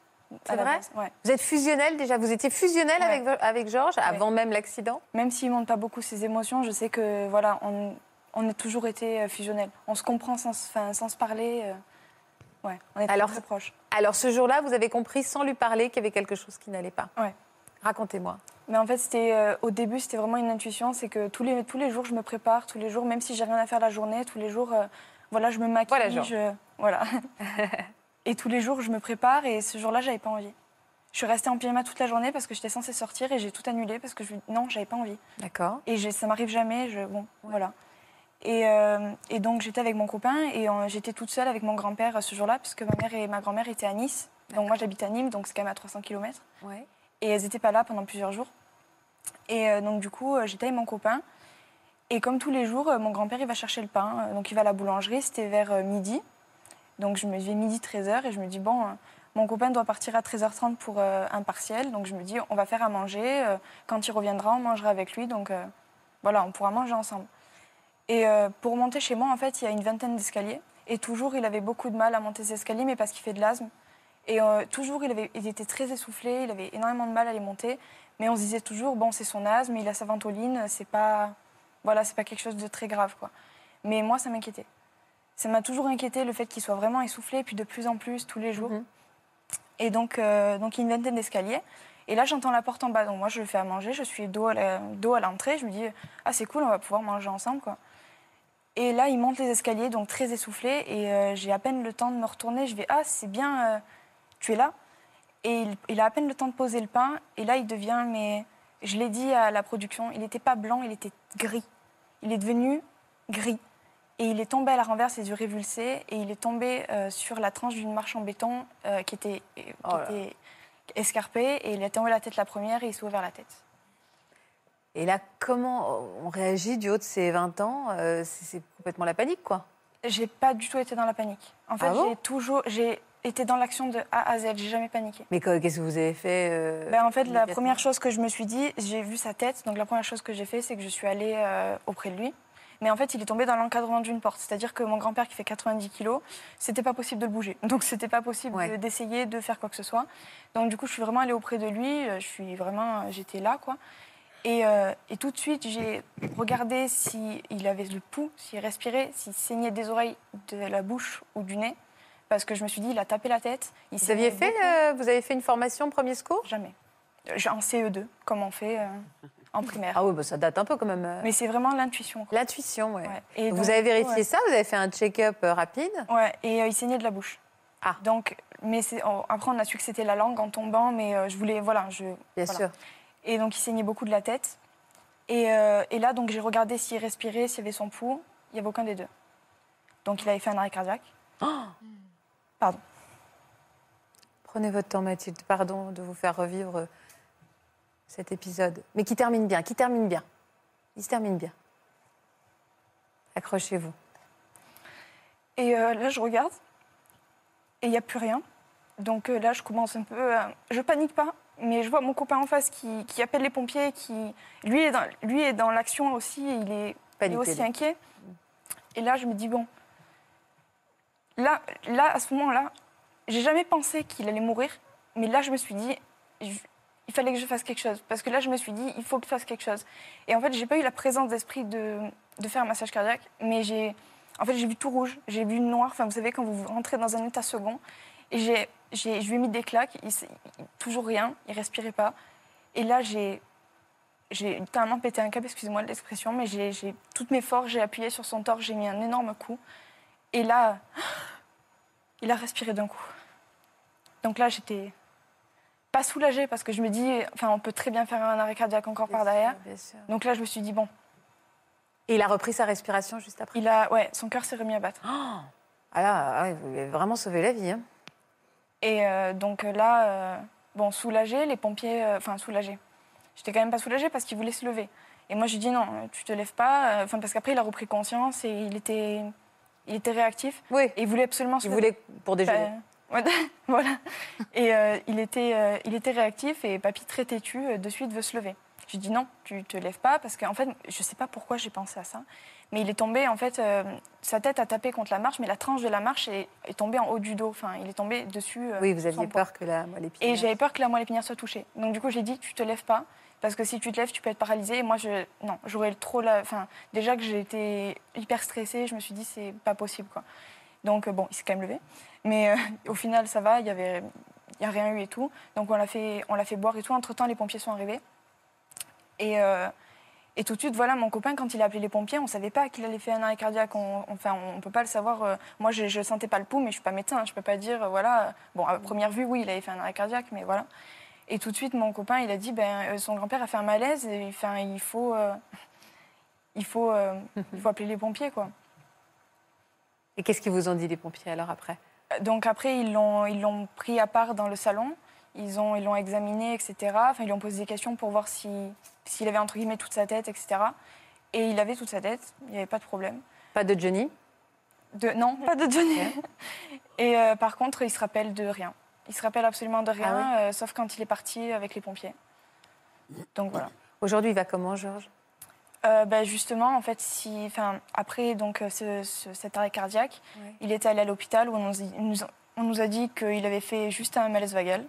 C'est à la vrai base, ouais. Vous êtes fusionnelle déjà Vous étiez fusionnelle Ouais. avec, avec Georges avant même l'accident Même s'il montre pas beaucoup ses émotions, je sais que voilà, on, on a toujours été euh, fusionnels. On se comprend sans, enfin, sans se parler. euh, ouais, on est très, Alors- très proches. Alors, ce jour-là, vous avez compris sans lui parler qu'il y avait quelque chose qui n'allait pas. Ouais. Racontez-moi. Mais en fait, c'était euh, au début, c'était vraiment une intuition. C'est que tous les, tous les jours, je me prépare, tous les jours, même si j'ai rien à faire la journée, tous les jours, euh, voilà, je me maquille. Voilà, Georges. je- voilà. et tous les jours, je me prépare. Et ce jour-là, j'avais pas envie. Je suis restée en pyjama toute la journée parce que j'étais censée sortir et j'ai tout annulé parce que je, non, j'avais pas envie. D'accord. Et ça m'arrive jamais. Je, bon, voilà. Et, euh, et donc j'étais avec mon copain et euh, j'étais toute seule avec mon grand-père euh, ce jour-là parce que ma mère et ma grand-mère étaient à Nice. Donc moi j'habite à Nîmes, donc c'est quand même à 300 km. Ouais. Et elles n'étaient pas là pendant plusieurs jours. Et euh, donc du coup j'étais avec mon copain. Et comme tous les jours, mon grand-père il va chercher le pain. Donc il va à la boulangerie, c'était vers midi. Donc je me vais midi 13h et je me dis bon, euh, mon copain doit partir à 13h30 pour euh, un partiel. Donc je me dis on va faire à manger. euh, quand il reviendra, on mangera avec lui. Donc voilà, on pourra manger ensemble. Et pour monter chez moi, en fait, il y a une vingtaine d'escaliers. Et toujours, il avait beaucoup de mal à monter ces escaliers, mais parce qu'il fait de l'asthme. Et toujours, il, il était très essoufflé, il avait énormément de mal à les monter. Mais on se disait toujours, bon, c'est son asthme, il a sa ventoline, c'est pas, voilà, c'est pas quelque chose de très grave, quoi. Mais moi, ça m'inquiétait. Ça m'a toujours inquiété le fait qu'il soit vraiment essoufflé, puis de plus en plus, tous les jours. Mhm. Et donc, euh, donc, il vingtaine d'escaliers. Et là, j'entends la porte en bas. Donc, moi, je le fais à manger. Je suis dos à la- dos à l'entrée. Je me dis, ah, c'est cool, on va pouvoir manger ensemble, quoi. Et là, il monte les escaliers, donc très essoufflé. Et euh, j'ai à peine le temps de me retourner. Je vais, ah, c'est bien, euh, tu es là. Et il, il a à peine le temps de poser le pain. Et là, il devient, mais je l'ai dit à la production, il n'était pas blanc, il était gris. Il est devenu gris. Et il est tombé à la renverse, les yeux révulsés. Et il est tombé euh, sur la tranche d'une marche en béton euh, qui était, qui Oh était escarpée. Et il a tombé la tête la première et il s'est ouvert la tête. Et là, comment on réagit du haut de ses 20 ans Euh, C'est complètement la panique, quoi. J'ai pas du tout été dans la panique. En fait, Ah bon? j'ai toujours, j'ai été dans l'action de A à Z. J'ai jamais paniqué. Mais qu'est-ce que vous avez fait euh, Ben, en fait, la première chose que je me suis dit, j'ai vu sa tête. Donc la première chose que j'ai fait, c'est que je suis allée euh, auprès de lui. Mais en fait, il est tombé dans l'encadrement d'une porte. C'est-à-dire que mon grand-père, qui fait 90 kilos, c'était pas possible de le bouger. Donc c'était pas possible Ouais. d'essayer de faire quoi que ce soit. Donc du coup, je suis vraiment allée auprès de lui. Euh, Je suis vraiment, j'étais là, quoi. Et, euh, et tout de suite, j'ai regardé s'il avait le pouls, s'il respirait, s'il saignait des oreilles, de la bouche ou du nez. Parce que je me suis dit, il a tapé la tête. Il Vous aviez fait, euh, vous avez fait une formation premier secours? Jamais. En CE2, comme on fait euh, en primaire. Ah oui, bah, ça date un peu quand même. euh. Mais c'est vraiment l'intuition. L'intuition, ouais. Ouais. Et vous avez vérifié ouais. ça Vous avez fait un check-up euh, rapide? Ouais, et euh, il saignait de la bouche. Ah. Donc, mais oh, après, on a su que c'était la langue en tombant, mais euh, je voulais, voilà, je. Bien voilà. sûr. Et donc, il saignait beaucoup de la tête. Et, euh, et là, donc, j'ai regardé s'il respirait, s'il y avait son pouls. Il n'y avait aucun des deux. Donc, il avait fait un arrêt cardiaque. Pardon. Prenez votre temps, Mathilde. Pardon de vous faire revivre cet épisode. Mais qui termine bien, qui termine bien. Il se termine bien. Accrochez-vous. Et euh, là, je regarde. Et il n'y a plus rien. donc euh, là, je commence un peu. euh, je panique pas, mais je vois mon copain en face qui, qui appelle les pompiers, qui lui est dans, lui est dans l'action aussi, et il est, il est aussi inquiet. Et là, je me dis bon. Là, là, à ce moment-là, j'ai jamais pensé qu'il allait mourir, mais là, je me suis dit, il fallait que je fasse quelque chose, parce que là, je me suis dit, il faut que je fasse quelque chose. Et en fait, j'ai pas eu la présence d'esprit de, de faire un massage cardiaque, mais j'ai, en fait, j'ai vu tout rouge, j'ai vu noir. Enfin, vous savez, quand vous rentrez dans un état second, et j'ai, j'ai, je lui ai mis des claques, toujours rien, il respirait pas. Et là, j'ai, j'ai littéralement pété un câble, excusez-moi l'expression, mais j'ai, j'ai toutes mes forces, j'ai appuyé sur son torse, j'ai mis un énorme coup. Et là, il a respiré d'un coup. Donc là, j'étais pas soulagée parce que je me dis, enfin, on peut très bien faire un arrêt cardiaque encore par derrière. Donc là, je me suis dit, bon, Et il a repris sa respiration juste après. il a, ouais, son cœur s'est remis à battre. Ah là, ah ouais, vous lui avez vraiment sauvé la vie. hein. Et euh, donc là, euh, bon, soulagée, les pompiers, euh, enfin, soulagée. J'étais quand même pas soulagée parce qu'il voulait se lever. Et moi, j'ai dit non, euh, tu te lèves pas. euh, Enfin, parce qu'après, il a repris conscience et il était, il était réactif. Oui. Et il voulait absolument se Il lever. voulait pour déjeuner. voilà. Et euh, il, était, euh, il était réactif et papy, très têtu, euh, de suite veut se lever. J'ai dit non, tu te lèves pas parce qu'en fait, je sais pas pourquoi j'ai pensé à ça, mais il est tombé, en fait, euh, sa tête a tapé contre la marche, mais la tranche de la marche est, est tombée en haut du dos. Enfin, il est tombé dessus. oui, vous aviez peur que la moelle Et épinière- j'avais peur que la moelle épinière soit touchée. Donc du coup, j'ai dit, tu te lèves pas, parce que si tu te lèves, tu peux être paralysée. Et moi, je, non, j'aurais trop la, enfin, déjà que j'étais hyper stressée, je me suis dit, c'est pas possible, quoi. Donc euh, bon, il s'est quand même levé, mais euh, au final, ça va. Il y avait, y a rien eu et tout. Donc on l'a fait, fait boire et tout. Entre temps, les pompiers sont arrivés. Et euh, et tout de suite, voilà, mon copain, quand il a appelé les pompiers, on ne savait pas qu'il allait faire un arrêt cardiaque. Enfin, on ne peut pas le savoir. moi, je ne sentais pas le pouls, mais je ne suis pas médecin. je ne peux pas dire, voilà. Bon, à première vue, oui, il avait fait un arrêt cardiaque, mais voilà. Et tout de suite, mon copain, il a dit, ben, son grand-père a fait un malaise, et enfin, il faut, il faut, il faut appeler les pompiers, quoi. Et qu'est-ce qu'ils vous ont dit les pompiers alors après? Donc après, ils l'ont, ils l'ont pris à part dans le salon. Ils ont, ils l'ont examiné, etc. Enfin, ils lui ont posé des questions pour voir si, s'il avait entre guillemets toute sa tête, etc. Et il avait toute sa tête. Il n'y avait pas de problème. Pas de Johnny? De, non, pas de Johnny. Et euh, par contre, il se rappelle de rien. Il se rappelle absolument de rien, euh, sauf quand il est parti avec les pompiers. Donc voilà. Aujourd'hui, il va comment, Georges? Euh, ben, justement, en fait, si, enfin, après donc, euh, ce- ce- cet arrêt cardiaque, il était allé à l'hôpital où on nous, on a dit qu'il avait fait juste un malaise vagal.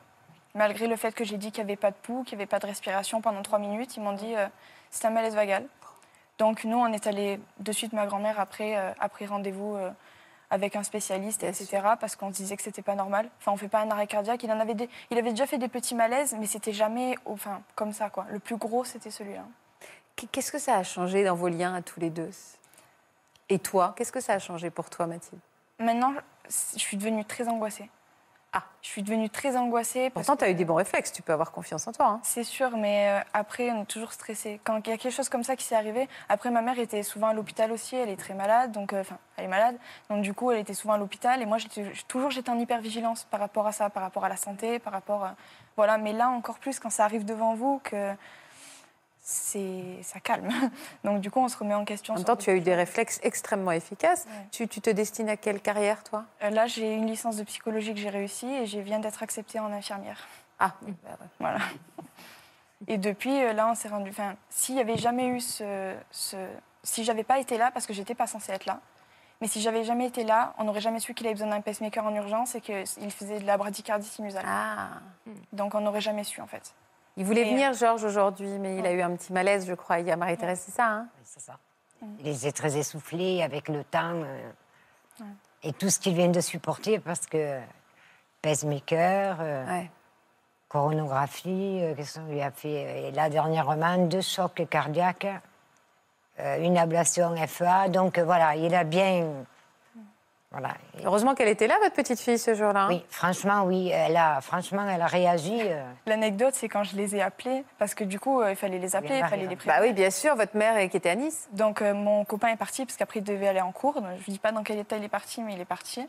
Malgré le fait que j'ai dit qu'il n'y avait pas de pouls, qu'il n'y avait pas de respiration pendant trois minutes, ils m'ont dit euh, c'est un malaise vagal. Donc nous, on est allé de suite, ma grand-mère, après, euh, après rendez-vous euh, avec un spécialiste, etc., parce qu'on se disait que c'était pas normal. Enfin, on fait pas un arrêt cardiaque. Il, en avait, des- il avait déjà fait des petits malaises, mais c'était jamais enfin, comme ça. Quoi. Le plus gros, c'était celui-là. Qu'est-ce que ça a changé dans vos liens à tous les deux? Et toi, qu'est-ce que ça a changé pour toi, Mathilde? Maintenant, je suis devenue très angoissée. Ah. Je suis devenue très angoissée. Pourtant, tu as eu des bons réflexes, tu peux avoir confiance en toi. hein. C'est sûr, mais euh, après, on est toujours stressé. Quand il y a quelque chose comme ça qui s'est arrivé, après, ma mère était souvent à l'hôpital aussi, elle est très malade, donc, euh, enfin, elle est malade, donc du coup, elle était souvent à l'hôpital, et moi, j'étais toujours, j'étais en hypervigilance par rapport à ça, par rapport à la santé, par rapport, à- voilà, mais là, encore plus, quand ça arrive devant vous, que ça calme. Donc, du coup, on se remet en question. En même temps, tu as eu des réflexes extrêmement efficaces. Ouais. Tu, tu te destines à quelle carrière, toi? Euh, Là, j'ai une licence de psychologie que j'ai réussi, et je viens d'être acceptée en infirmière. Ah, oui, ouais. Voilà. Et depuis, euh, là, on s'est rendu. Enfin, s'il n'y avait jamais eu ce. ce si j'avais pas été là, parce que j'étais pas censée être là, mais si j'avais jamais été là, on n'aurait jamais su qu'il avait besoin d'un pacemaker en urgence et qu'il faisait de la bradycardie sinusale. Ah. Donc on n'aurait jamais su, en fait. Il voulait venir, Georges, aujourd'hui, mais il a eu un petit malaise, je crois. Il y a Marie-Thérèse, c'est ça hein C'est ça. Il était très essoufflé avec le temps euh, et tout ce qu'il vient de supporter parce que pacemaker, euh, Ouais. coronographie, euh, qu'est-ce qu'on lui a fait Et là, dernièrement, deux chocs cardiaques, euh, une ablation FA. Donc euh, voilà, il a bien. Voilà. Heureusement qu'elle était là, votre petite fille, ce jour-là. hein Oui, franchement, oui, elle a, franchement, elle a réagi. euh, L'anecdote, c'est quand je les ai appelés, parce que du coup, euh, il fallait les appeler, il fallait hein. les Bah prévenir. oui, bien sûr, votre mère euh, qui était à Nice. Donc euh, mon copain est parti parce qu'après il devait aller en cours. Donc, je ne dis pas dans quel état il est parti, mais il est parti.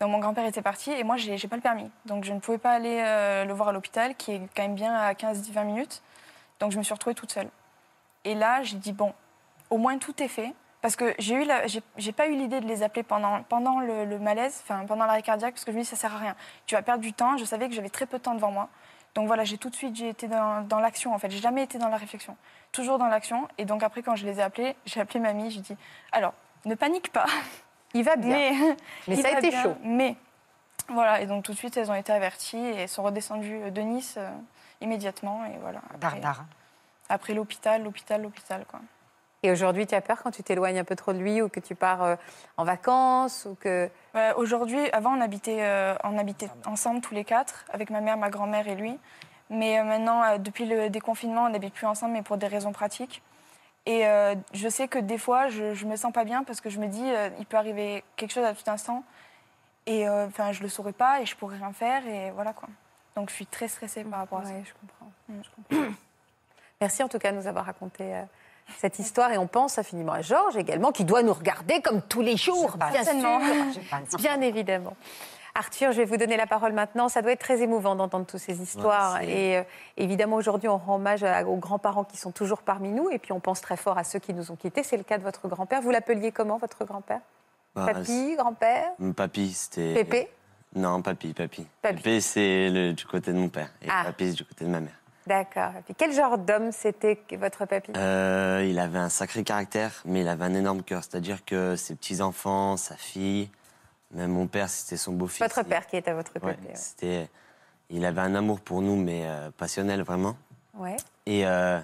Donc mon grand-père était parti et moi j'ai j'ai pas le permis. Donc je ne pouvais pas aller euh, le voir à l'hôpital qui est quand même bien à 15-20 minutes. Donc je me suis retrouvée toute seule. Et là j'ai dit bon, au moins tout est fait. Parce que j'ai eu j'ai pas eu l'idée de les appeler pendant, pendant le, le malaise, enfin pendant l'arrêt cardiaque, parce que je me dis ça sert à rien. Tu vas perdre du temps. Je savais que j'avais très peu de temps devant moi. Donc voilà, j'ai tout de suite j'ai été dans, dans l'action en fait. J'ai jamais été dans la réflexion, toujours dans l'action. Et donc après quand je les ai appelés, j'ai appelé mamie. J'ai dit alors ne panique pas. Il va bien. Mais, ça a été bien, chaud. Mais voilà, et donc tout de suite elles ont été averties et sont redescendues de Nice euh, immédiatement et voilà. Après, après l'hôpital, l'hôpital, l'hôpital quoi. Et aujourd'hui, tu as peur quand tu t'éloignes un peu trop de lui ou que tu pars euh, en vacances ou que... Ouais, Aujourd'hui, avant, on habitait, euh, on habitait ensemble tous les quatre, avec ma mère, ma grand-mère et lui. Mais euh, maintenant, euh, depuis le déconfinement, on n'habite plus ensemble, mais pour des raisons pratiques. Et euh, je sais que des fois, je, je me sens pas bien parce que je me dis, euh, il peut arriver quelque chose à tout instant. Et euh, enfin, je le saurais pas et je pourrais rien faire. Et voilà quoi. Donc, je suis très stressée par rapport à ça. Ouais, je comprends. Je comprends. Merci en tout cas de nous avoir raconté euh, cette histoire. Et on pense infiniment à Georges également, qui doit nous regarder comme tous les jours, bien sûr. Bien évidemment. Arthur, je vais vous donner la parole maintenant. Ça doit être très émouvant d'entendre toutes ces histoires. Et euh, évidemment, aujourd'hui, on rend hommage à- aux grands-parents qui sont toujours parmi nous. Et puis, on pense très fort à ceux qui nous ont quittés. C'est le cas de votre grand-père. Vous l'appeliez comment, votre grand-père? Bah, Papy, grand-père? Papy, c'était. Pépé? Non, papy, papy. Papy. Pépé, c'est le- du côté de mon père. Et Ah. papy, c'est du côté de ma mère. D'accord. Et puis, quel genre d'homme c'était votre papy? Euh, il avait un sacré caractère, mais il avait un énorme cœur. C'est-à-dire que ses petits-enfants, sa fille, même mon père, c'était son beau-fils. Votre père qui est à votre côté. Ouais, c'était. Il avait un amour pour nous, mais euh, passionnel, vraiment. Ouais. Et, euh,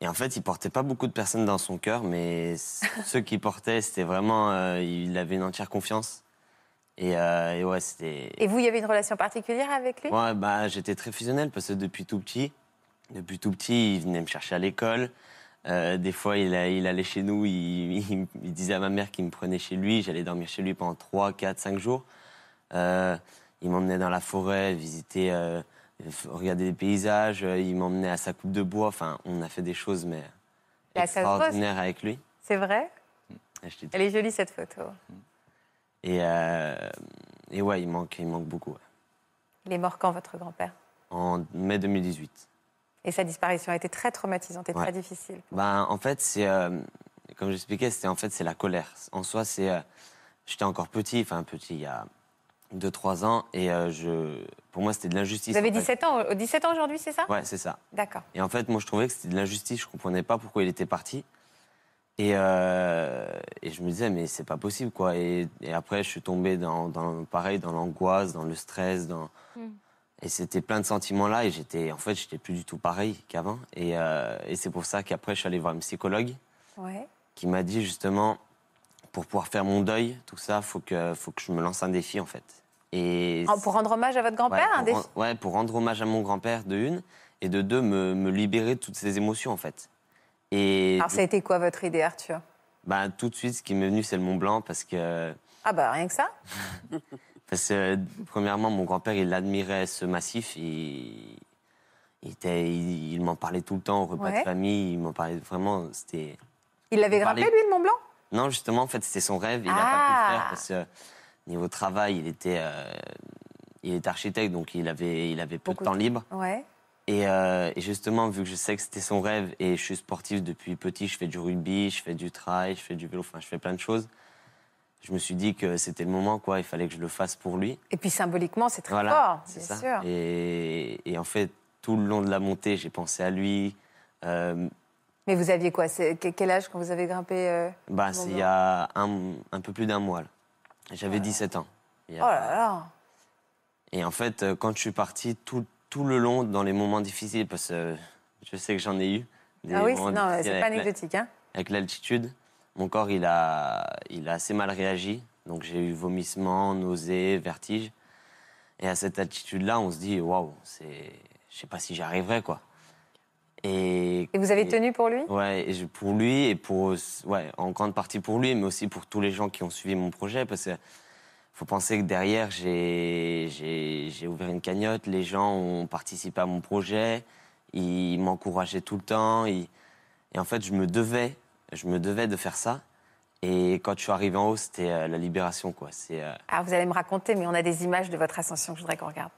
et en fait, il portait pas beaucoup de personnes dans son cœur, mais ceux qui portaient, c'était vraiment. il avait une entière confiance. Et, euh, et ouais, c'était. Et vous, il y avait une relation particulière avec lui? Ouais, bah, j'étais très fusionnel parce que depuis tout petit, depuis tout petit, il venait me chercher à l'école. Euh, des fois, il, a- il allait chez nous, il, il- il disait à ma mère qu'il me prenait chez lui. J'allais dormir chez lui pendant 3, 4, 5 jours. Euh, il m'emmenait dans la forêt, visiter, euh, regarder des paysages. Il m'emmenait à sa coupe de bois. Enfin, on a fait des choses, mais extraordinaires avec lui. C'est vrai? Elle est jolie, cette photo. Et, euh, et ouais, il manque, il manque beaucoup. ouais. Il est mort quand, votre grand-père? En mai 2018. Et sa disparition a été très traumatisante et Ouais. très difficile. Ben, en fait, c'est. euh, comme j'expliquais, c'était en fait, c'est la colère. En soi, c'est. euh, J'étais encore petit, enfin petit, il y a 2-3 ans, et euh, je, pour moi, c'était de l'injustice. Vous avez en fait. 17 ans, euh, 17 ans aujourd'hui, c'est ça? Ouais, c'est ça. D'accord. Et en fait, moi, je trouvais que c'était de l'injustice. Je comprenais pas pourquoi il était parti. Et, euh, et je me disais, mais c'est pas possible, quoi. Et, et après, je suis tombé dans, dans pareil, dans l'angoisse, dans le stress, dans. Mm. Et c'était plein de sentiments là. Et j'étais, en fait, j'étais plus du tout pareil qu'avant. Et, euh, et c'est pour ça qu'après, je suis allé voir une psychologue Ouais. qui m'a dit justement, pour pouvoir faire mon deuil, tout ça, faut que, faut que je me lance un défi, en fait. Et En- Pour rendre hommage à votre grand-père, Ouais, un défi ouais, pour rendre hommage à mon grand-père, de une, et de deux, me, me libérer de toutes ces émotions, en fait. Et Alors, ça a été quoi votre idée, Arthur? Bah, tout de suite, ce qui m'est venu, c'est le Mont Blanc, parce que, Ah, bah rien que ça. parce que premièrement, mon grand-père, il admirait ce massif, il, il, était- il- il m'en parlait tout le temps au repas Ouais. de famille, il m'en parlait vraiment, c'était... Il l'avait parlait- lui, le Mont Blanc Non, justement, en fait, c'était son rêve. Il n'a Ah. pas pu le faire parce que niveau travail, il était, euh, il est architecte, donc il avait, il avait peu Beaucoup de temps libre. Ouais. Et, euh, et justement, vu que je sais que c'était son rêve et je suis sportif depuis petit, je fais du rugby, je fais du trail, je fais du vélo, enfin, je fais plein de choses. Je me suis dit que c'était le moment, quoi. Il fallait que je le fasse pour lui. Et puis symboliquement, c'est très Voilà, fort, c'est bien ça. sûr. Et, et en fait, tout le long de la montée, j'ai pensé à lui. Euh, Mais vous aviez quoi? Quel âge quand vous avez grimpé euh, bah, c'est il y a un, un peu plus d'un mois. là. J'avais 17 ans. Oh là là Et en fait, quand je suis parti, tout, tout le long, dans les moments difficiles, parce que je sais que j'en ai eu. des Ah oui, c'est- non, pas la- anecdotique. Hein Avec l'altitude, mon corps, il a, il a assez mal réagi. Donc j'ai eu vomissements, nausées, vertiges. Et à cette altitude-là, on se dit, waouh, c'est... je sais pas si j'y arriverai, quoi. Et, Et vous avez tenu pour lui? Ouais, et pour lui et pour ouais, en grande partie pour lui, mais aussi pour tous les gens qui ont suivi mon projet, parce que faut penser que derrière j'ai ouvert une cagnotte, les gens ont participé à mon projet, ils m'encourageaient tout le temps, et en fait je me devais, je me devais de faire ça. Et quand je suis arrivé en haut, c'était euh, la libération, quoi. Euh, Ah, vous allez me raconter, mais on a des images de votre ascension que je voudrais qu'on regarde.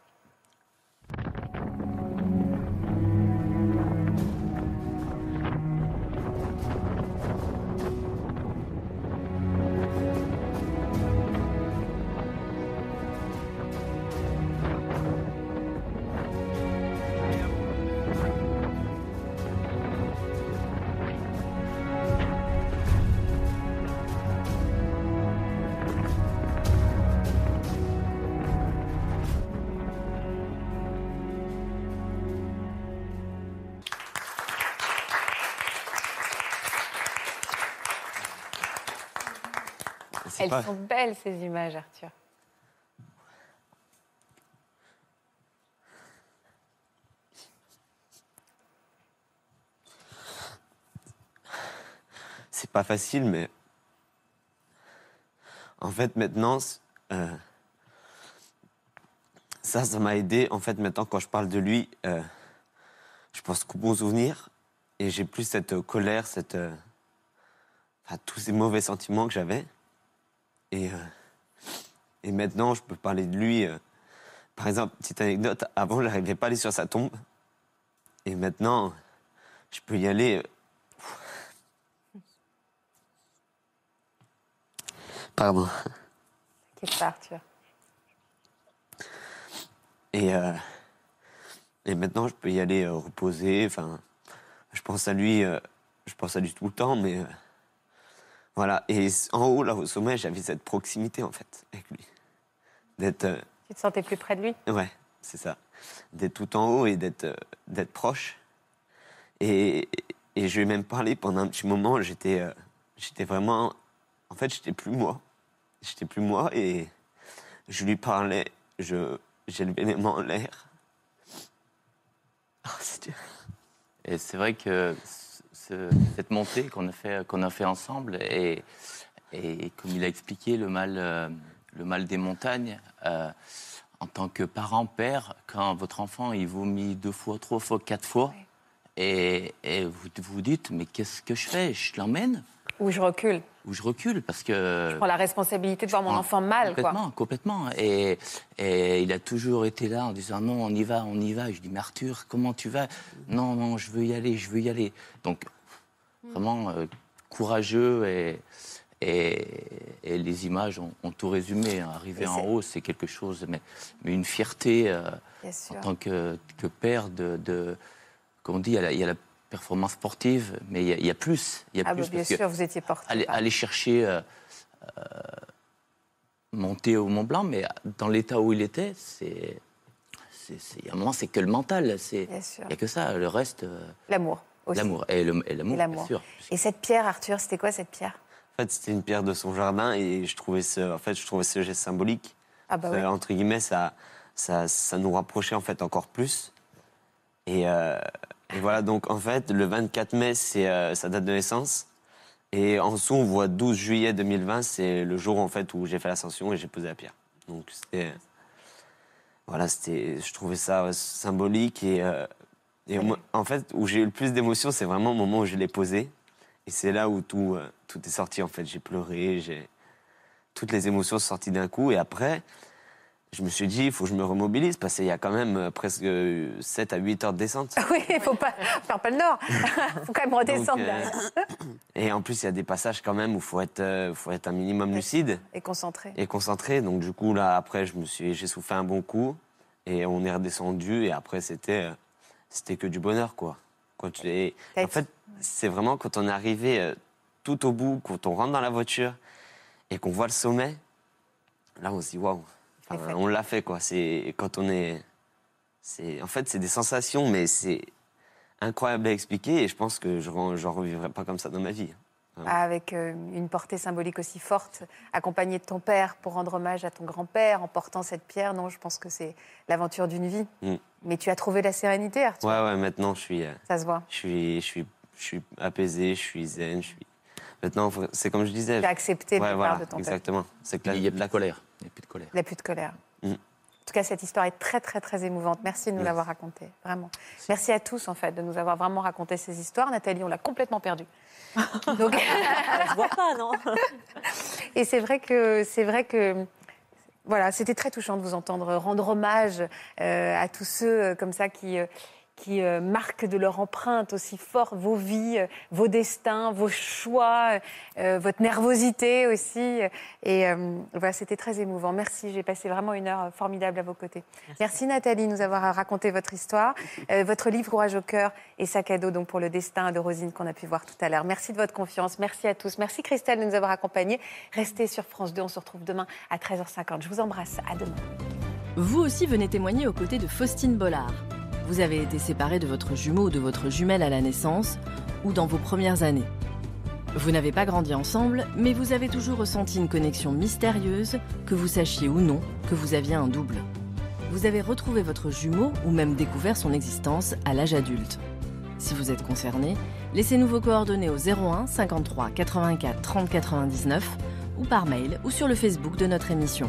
Elles sont belles, ces images, Arthur. c'est pas facile, mais en fait maintenant, euh, ça, ça m'a aidé. En fait, maintenant, quand je parle de lui, euh, je pense qu'aux bons souvenirs et j'ai plus cette euh, colère, cette, euh, enfin, tous ces mauvais sentiments que j'avais. Et, euh, et maintenant, je peux parler de lui. euh, par exemple, petite anecdote, avant, je n'arrivais pas à aller sur sa tombe. Et maintenant, je peux y aller. euh, Pardon. T'inquiète pas, Arthur. Et, euh, et maintenant, je peux y aller euh, reposer. Enfin, je pense à lui, euh, je pense à lui tout le temps, mais voilà. Et en haut, là, au sommet, j'avais cette proximité en fait avec lui, d'être, euh, Tu te sentais plus près de lui? Ouais, c'est ça, d'être tout en haut et d'être, euh, d'être proche. Et, et je lui ai même parlé pendant un petit moment. J'étais, euh, j'étais vraiment, en fait, j'étais plus moi. J'étais plus moi et je lui parlais. Je, j'élevais les mains en l'air. Ah, c'est dur. Et c'est vrai que ce- cette montée qu'on a fait, qu'on a fait ensemble, et, et comme il a expliqué, le mal, euh, le mal des montagnes, euh, en tant que parent, père, quand votre enfant il vomit deux fois, trois fois, quatre fois, et, et vous vous dites, mais qu'est-ce que je fais? Je l'emmène? Ou je recule. ou je recule parce que Je prends la responsabilité de voir mon enfant mal, quoi. complètement, complètement. Et, et il a toujours été là en disant non, on y va, on y va. Et je dis mais Arthur, comment tu vas? Non, non, je veux y aller, je veux y aller. Donc vraiment euh, courageux et, et, et les images ont, ont tout résumé. hein. Arriver en haut, c'est quelque chose, mais, mais une fierté euh, en tant que, que père de, de comme on dit, il y a la, il y a la performance sportive, mais il y a, il y a plus. Il y a Ah, plus bah, bien parce que sûr, vous étiez porté. aller, chercher euh, euh, monter au Mont Blanc, mais dans l'état où il était, c'est, il y a un moment, c'est que le mental. C'est, Bien sûr. il n'y a que ça. Le reste, euh, L'amour aussi. l'amour et, l'amour, bien sûr. Et cette pierre, Arthur, c'était quoi cette pierre? En fait, c'était une pierre de son jardin et je trouvais ce, en fait, je trouvais ce geste symbolique. Ah bah Euh, oui. Entre guillemets, ça, ça, ça nous rapprochait en fait encore plus. Et, euh, et voilà, donc en fait, le 24 mai, c'est euh, sa date de naissance. Et en dessous, on voit 12 juillet 2020, c'est le jour en fait où j'ai fait l'ascension et j'ai posé la pierre. Donc c'était, voilà, c'était, je trouvais ça euh, symbolique et, euh, en fait, où j'ai eu le plus d'émotions, c'est vraiment au moment où je l'ai posé. Et c'est là où tout, tout est sorti en fait. J'ai pleuré, j'ai toutes les émotions sorties d'un coup. Et après, je me suis dit, il faut que je me remobilise parce qu'il y a quand même euh, presque 7 à 8 heures de descente. Oui, il faut pas faire pas le nord. Il faut quand même redescendre Donc, euh. Et en plus, il y a des passages quand même où il faut être, euh, faut être un minimum lucide Et concentré. et concentré. Donc du coup, là, après, j'ai soufflé un bon coup et on est redescendu. Et après, c'était, euh, que du bonheur, quoi. Quand tu es... En fait, c'est vraiment quand on est arrivé euh, tout au bout, quand on rentre dans la voiture et qu'on voit le sommet, là, on se dit waouh. Enfin, on l'a fait, quoi. C'est quand on est, c'est, en fait, c'est des sensations, mais c'est incroyable à expliquer. Et je pense que je n'en revivrai pas comme ça dans ma vie. Vraiment. Avec euh, une portée symbolique aussi forte, accompagné de ton père pour rendre hommage à ton grand-père en portant cette pierre. Non, je pense que c'est l'aventure d'une vie. Mm. Mais tu as trouvé la sérénité, Arthur. Ouais, ouais, maintenant, je suis. euh, Ça se voit. Je suis, je suis, je suis apaisé, je suis zen, je suis. Maintenant, faut- c'est comme je disais. Tu as accepté ouais, départ voilà, de ton père. Exactement. C'est que là, Il n'y a plus de colère. Il n'y a plus de colère. Il n'y a plus de colère. Mm. En tout cas, cette histoire est très, très, très émouvante. Merci de nous l'avoir racontée, vraiment. Merci à tous, en fait, de nous avoir vraiment raconté ces histoires. Nathalie, on l'a complètement perdue. Donc... Je vois pas, non Et c'est vrai que c'est vrai que voilà, c'était très touchant de vous entendre rendre hommage euh, à tous ceux euh, comme ça qui euh, qui euh, marquent de leur empreinte aussi fort vos vies, euh, vos destins, vos choix, euh, votre nervosité aussi. Et euh, voilà, c'était très émouvant. Merci, j'ai passé vraiment une heure formidable à vos côtés. Merci, Nathalie, de nous avoir raconté votre histoire, Euh, votre livre Courage au cœur et sac à dos donc pour le destin de Rosine qu'on a pu voir tout à l'heure. Merci de votre confiance. Merci à tous. Merci Christelle de nous avoir accompagnés. Restez sur France 2. On se retrouve demain à 13h50. Je vous embrasse. À demain. Vous aussi venez témoigner aux côtés de Faustine Bollard. Vous avez été séparé de votre jumeau ou de votre jumelle à la naissance ou dans vos premières années. Vous n'avez pas grandi ensemble, mais vous avez toujours ressenti une connexion mystérieuse, que vous sachiez ou non que vous aviez un double. Vous avez retrouvé votre jumeau ou même découvert son existence à l'âge adulte. Si vous êtes concerné, laissez-nous vos coordonnées au 01 53 84 30 99 ou par mail ou sur le Facebook de notre émission.